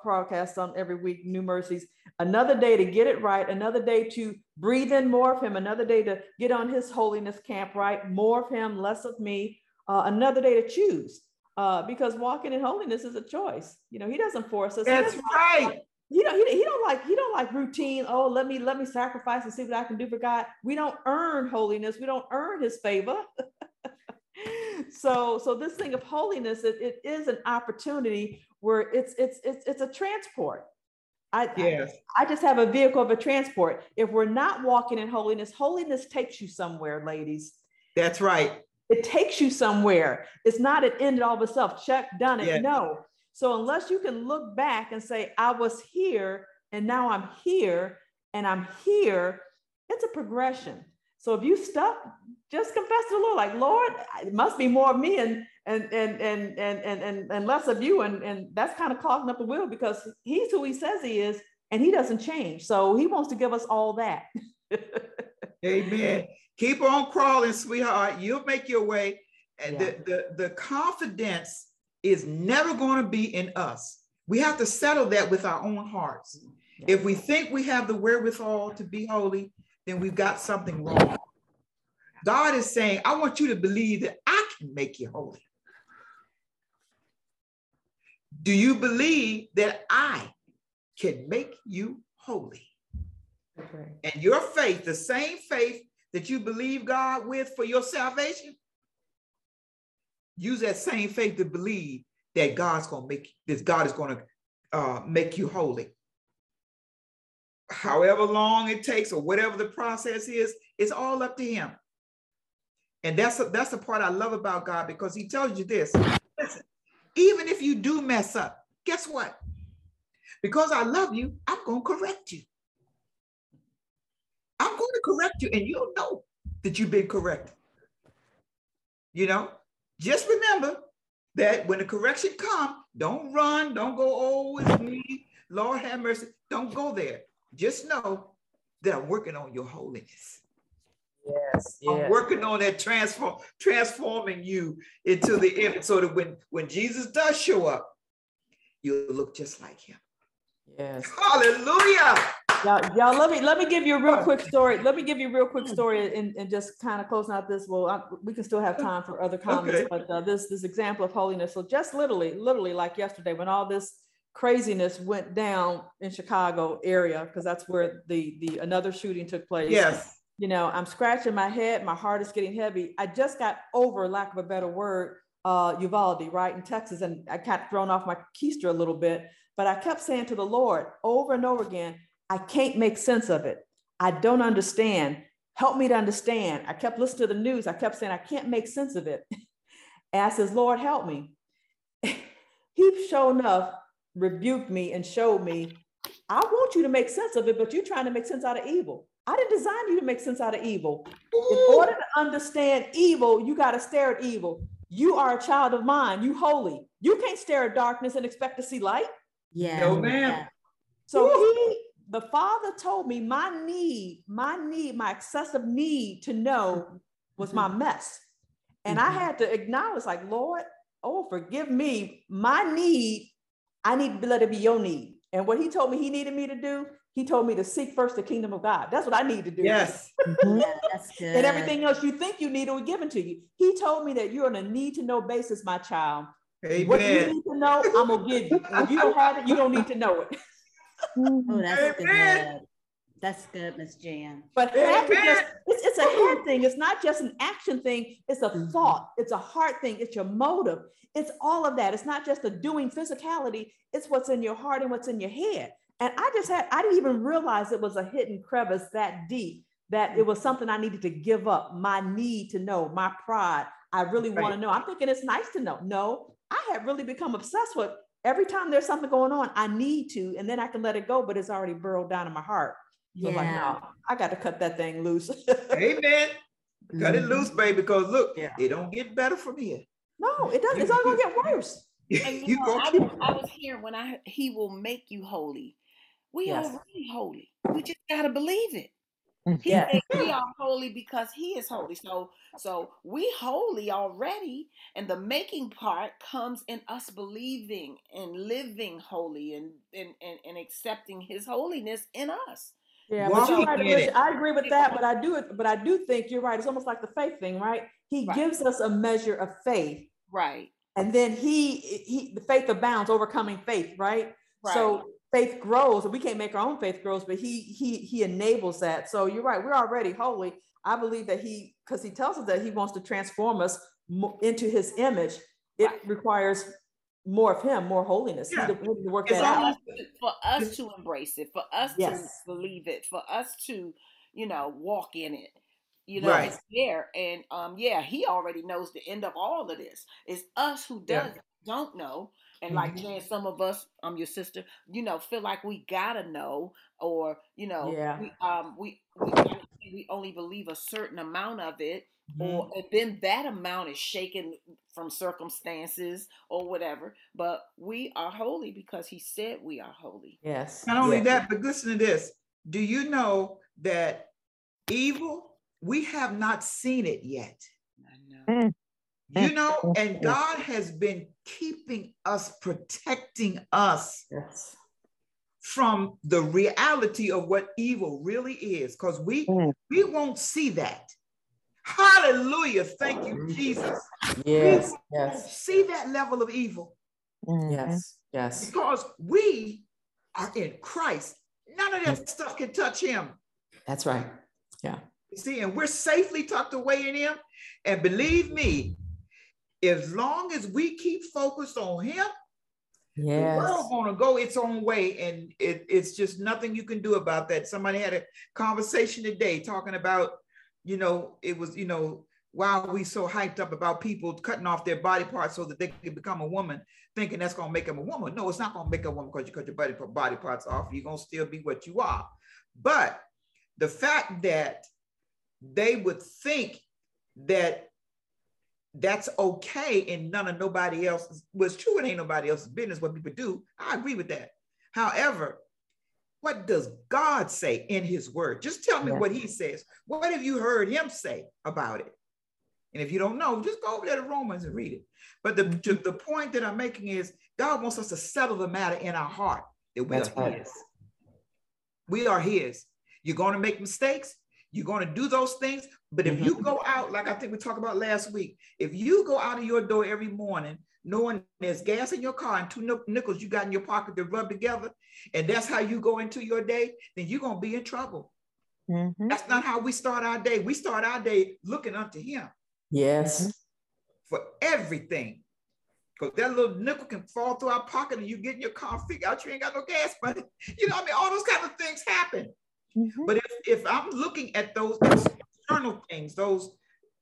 E: broadcast on every week, New Mercies, another day to get it right, another day to breathe in more of Him, another day to get on His holiness camp right, more of Him, less of me, uh, another day to choose. Uh, because walking in holiness is a choice. You know, He doesn't force us.
A: That's right.
E: He don't, he, he don't like he don't like routine. Oh, let me let me sacrifice and see what I can do for God. We don't earn holiness. We don't earn His favor. so so this thing of holiness it, it is an opportunity where it's it's it's it's a transport I,
A: yes.
E: I, I just have a vehicle of a transport. If we're not walking in holiness, holiness takes you somewhere, ladies.
A: That's right.
E: It takes you somewhere. It's not an end all of itself. Check, done it. Yes. No. So unless you can look back and say, I was here and now I'm here and I'm here, it's a progression. So if you stuck, just confess to the Lord, like, Lord, it must be more of me and and and and and and and, and less of you. And, and that's kind of clogging up the wheel because he's who he says he is and he doesn't change. So he wants to give us all that.
A: Amen. Keep on crawling, sweetheart. You'll make your way. And yeah. the, the, the confidence is never going to be in us. We have to settle that with our own hearts. Yeah. If we think we have the wherewithal to be holy, then we've got something wrong. God is saying, I want you to believe that I can make you holy. Do you believe that I can make you holy? Okay. And your faith, the same faith that you believe God with for your salvation, use that same faith to believe that God's going to make that God is going to uh, make you holy however long it takes or whatever the process is, it's all up to him. And that's a, that's the part I love about God because he tells you this. Listen, even if you do mess up, guess what? Because I love you, I'm going to correct you. I'm going to correct you and you'll know that you've been corrected. You know, just remember that when the correction comes, don't run, don't go, oh, it's me, Lord have mercy. Don't go there just know that I'm working on your holiness.
E: Yes,
A: I'm working on that transform, transforming you into the image so that when, when Jesus does show up, you'll look just like him.
E: Yes.
A: Hallelujah.
E: Y'all, y'all, let me let me give you a real quick story. Let me give you a real quick story and, and just kind of closing out this. Well, I, we can still have time for other comments, okay. but uh, this this example of holiness. So just literally, literally like yesterday, when all this craziness went down in Chicago area because that's where the the another shooting took place.
A: Yes.
E: You know, I'm scratching my head. My heart is getting heavy. I just got over, lack of a better word, uh, Uvalde, right in Texas, and I got thrown off my keister a little bit. But I kept saying to the Lord over and over again, I can't make sense of it. I don't understand. Help me to understand. I kept listening to the news. I kept saying, I can't make sense of it. And I says, Lord, help me. he showed enough rebuked me and showed me, I want you to make sense of it, but you're trying to make sense out of evil. I didn't design you to make sense out of evil. In order to understand evil, you got to stare at evil. You are a child of mine. You holy. You can't stare at darkness and expect to see light.
F: Yeah.
A: No, ma'am.
E: So he, the father told me my need, my need, my excessive need to know was my mess. And mm-hmm. I had to acknowledge, like, Lord, oh, forgive me. My need I need to let it be your need. And what he told me he needed me to do, he told me to seek first the kingdom of God. That's what I need to do.
A: Yes.
F: Mm-hmm. yeah, that's good.
E: And everything else you think you need will be given to you. He told me that you're on a need to know basis, my child.
A: Amen.
E: What you need to know, I'm gonna give you. if you don't have it, you don't need to know it.
F: oh, that's Amen. Good. That's good, Miss Jan.
E: But just, it's, it's a head thing. It's not just an action thing. It's a mm-hmm. thought. It's a heart thing. It's your motive. It's all of that. It's not just the doing physicality. It's what's in your heart and what's in your head. And I just had, I didn't even realize it was a hidden crevice that deep that it was something I needed to give up. My need to know, my pride. I really right. want to know. I'm thinking it's nice to know. No, I had really become obsessed with every time there's something going on, I need to, and then I can let it go, but it's already burrowed down in my heart. So yeah. like, no, I got to cut that thing loose.
A: Amen. Cut it mm-hmm. loose, baby, because look,
E: Yeah.
A: it don't get better from here.
E: No, it doesn't. It's all gonna get worse.
B: And you
A: You
B: know, I, was, I was hearing when I he will make you holy. We
E: Yes.
B: already holy. We just gotta believe it. Mm, he
E: Yeah.
B: said we are holy because he is holy. So so we holy already, and the making part comes in us believing and living holy and and and, and accepting his holiness in us.
E: Yeah, but you're right, Alicia. I agree with that, but I do it, but I do think you're right. It's almost like the faith thing, right? He
B: Right.
E: gives us a measure of faith,
B: Right.
E: and then he he the faith abounds, overcoming faith, right?
B: Right.
E: So faith grows, and we can't make our own faith grows, but he he he enables that. So you're right. We're already holy. I believe that he because he tells us that he wants to transform us into his image. It
B: Right.
E: requires more of him, more holiness. He
A: Yeah.
E: to, he to work
A: It's
E: that
B: for
E: out.
B: us, to, for us to embrace it, for us
E: Yes.
B: to believe it, for us to, you know, walk in it. You know,
A: Right.
B: it's there. And um, yeah, he already knows the end of all of this. It's us who
A: Yeah.
B: does don't know. And like
E: Mm-hmm.
B: saying some of us, I'm your sister, you know, feel like we gotta know, or you know,
E: Yeah.
B: we um we we, we only believe a certain amount of it,
E: Mm-hmm.
B: or and then that amount is shaken from circumstances or whatever. But we are holy because he said we are holy.
E: Yes.
A: Not only
E: yes.
A: that, but listen to this. Do you know that evil, we have not seen it yet?
B: I know.
A: You know, and God has been keeping us, protecting us
E: Yes.
A: From the reality of what evil really is, because we
I: Mm.
A: we won't see that. Hallelujah. Thank you, Jesus.
E: Yes.
A: We won't
E: Yes.
A: see that level of evil
E: Yes. Yes.
A: because we are in Christ. None of that stuff can touch him.
E: That's right.
A: You see, and we're safely tucked away in him. And believe me, as long as we keep focused on him, the
E: Yes.
A: world gonna go its own way, and it, it's just nothing you can do about that. Somebody had a conversation today talking about, you know, it was, you know, why are we so hyped up about people cutting off their body parts so that they can become a woman, thinking that's gonna make them a woman? No, it's not gonna make a woman because you cut your body body parts off. You're gonna still be what you are. But the fact that they would think that that's okay and none of nobody else was true. It ain't nobody else's business what people do. I agree with that. However, what does God say in his word? Just tell me
E: Yeah.
A: what he says. What have you heard him say about it? And if you don't know, just go over there to Romans and read it. But the, to- the point that I'm making is God wants us to settle the matter in our heart that we
E: That's
A: are
E: right.
A: his. We are his. You're going to make mistakes. You're going to do those things. But if you go out, like I think we talked about last week, if you go out of your door every morning knowing there's gas in your car and two nickels you got in your pocket to rub together, and that's how you go into your day, then you're going to be in trouble.
I: Mhm.
A: That's not how we start our day. We start our day looking unto Him
E: Yes.
A: for everything. Because that little nickel can fall through our pocket and you get in your car, figure out you ain't got no gas money. You know, what I mean, all those kind of things happen.
I: Mhm.
A: But if, if I'm looking at those external things, those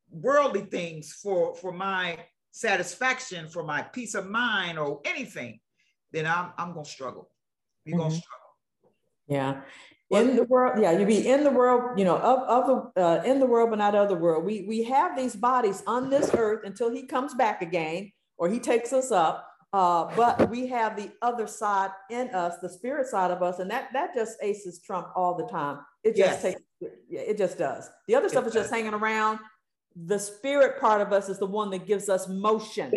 A: worldly things for, for my satisfaction, for my peace of mind or anything, then I'm, I'm going to struggle. You're going to struggle.
E: Yeah. In the world, yeah, you be in the world, you know, of, of the uh, in the world, but not of the world. We we have these bodies on this earth until he comes back again or he takes us up. Uh, but we have the other side in us, the spirit side of us, and that that just aces Trump all the time. It just
A: Yes.
E: takes, yeah, it just does. The other stuff
A: It
E: is just hanging around. The spirit part of us is the one that gives us motion.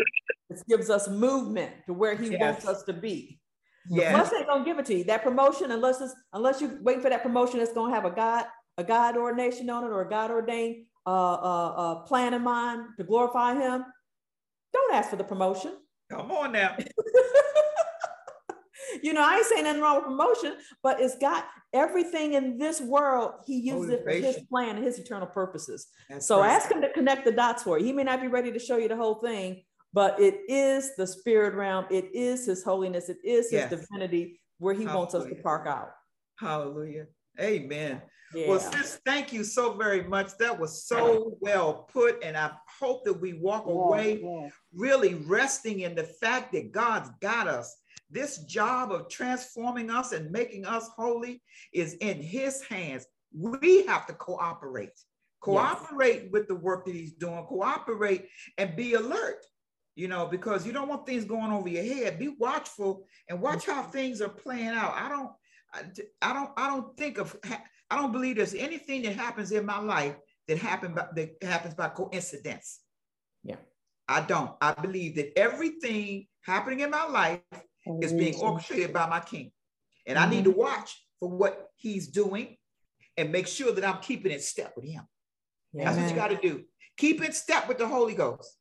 E: It gives us movement to where he wants us to be. The
A: Yes.
E: flesh ain't gonna give it to you. That promotion, unless it's unless you wait for that promotion, it's gonna have a God, a God ordination on it or a God ordained uh, uh, uh, plan in mind to glorify Him. Don't ask for the promotion.
A: Come on now.
E: you know, I ain't saying nothing wrong with promotion, but it's got everything in this world. He uses it for His plan and His eternal purposes.
A: That's
E: So
A: right.
E: ask Him to connect the dots for you. He may not be ready to show you the whole thing, but it is the spirit realm. It is His holiness. It is His
A: Yes.
E: divinity where He wants us to park out.
A: Hallelujah. Amen.
E: Yeah.
A: Well, sis, thank you so very much. That was so well put. And I hope that we walk away
G: Yes,
A: really resting in the fact that God's got us. This job of transforming us and making us holy is in His hands. We have to cooperate. Cooperate yes. with the work that he's doing. Cooperate and be alert, you know, because you don't want things going over your head. Be watchful and watch how things are playing out. I don't, I, I don't, I don't think of, I don't believe there's anything that happens in my life that happened by, that happens by coincidence.
E: Yeah.
A: I don't. I believe that everything happening in my life is being orchestrated by my king. And mm-hmm. I need to watch for what he's doing and make sure that I'm keeping in step with him. Yeah. That's what you got to do. Keep in step with the Holy Ghost.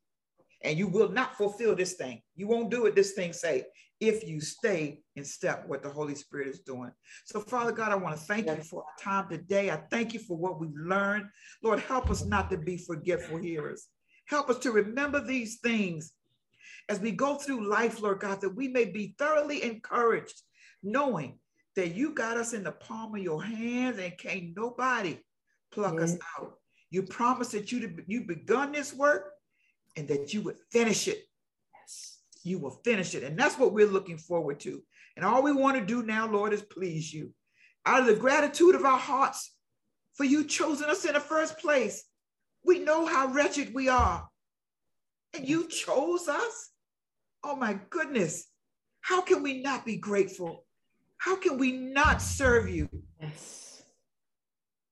A: And you will not fulfill this thing. You won't do it, this thing say, if you stay in step what the Holy Spirit is doing. So, Father God, I want to thank you for our time today. I thank you for what we've learned. Lord, help us not to be forgetful hearers. Help us to remember these things as we go through life, Lord God, that we may be thoroughly encouraged, knowing that you got us in the palm of your hands and can't nobody pluck us out. You promised that you you begun this work and that you would finish it. You will finish it, and that's what we're looking forward to. And all we want to do now, Lord, is please you. Out of the gratitude of our hearts for you choosing us in the first place, we know how wretched we are, and you chose us. Oh my goodness. How can we not be grateful? How can we not serve you?
E: Yes.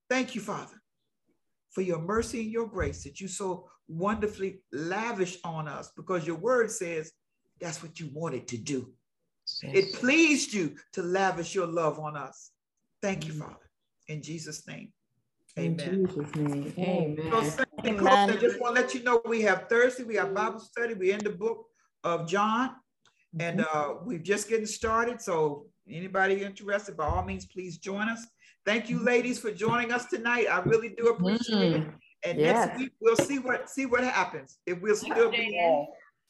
A: Thank you, Father, for your mercy and your grace that you so wonderfully lavish on us because your word says that's what you wanted to do. Yes. It pleased you to lavish your love on us. Thank you, mm. Father. In Jesus' name. Amen. In Jesus' name. Amen. So, Amen. I just want to let you know we have Thursday, we have Bible study. We're in the book of John. And mm-hmm. uh, we're just getting started. So anybody interested, by all means, please join us. Thank you, ladies, for joining us tonight. I really do appreciate mm-hmm. it. And yes. next week we'll see what see what happens. If we'll still be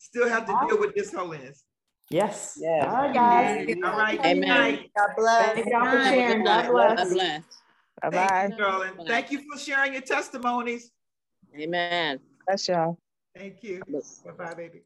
A: still have to deal with this holiness.
E: Yes.
A: Yeah. All right, guys. All right.
B: Amen.
E: God bless. Thank y'all for sharing. God bless. God bless.
I: Bye bye.
A: Thank you, Thank you for sharing your testimonies.
B: Amen.
I: Bless y'all.
A: Thank you. Bye bye, baby.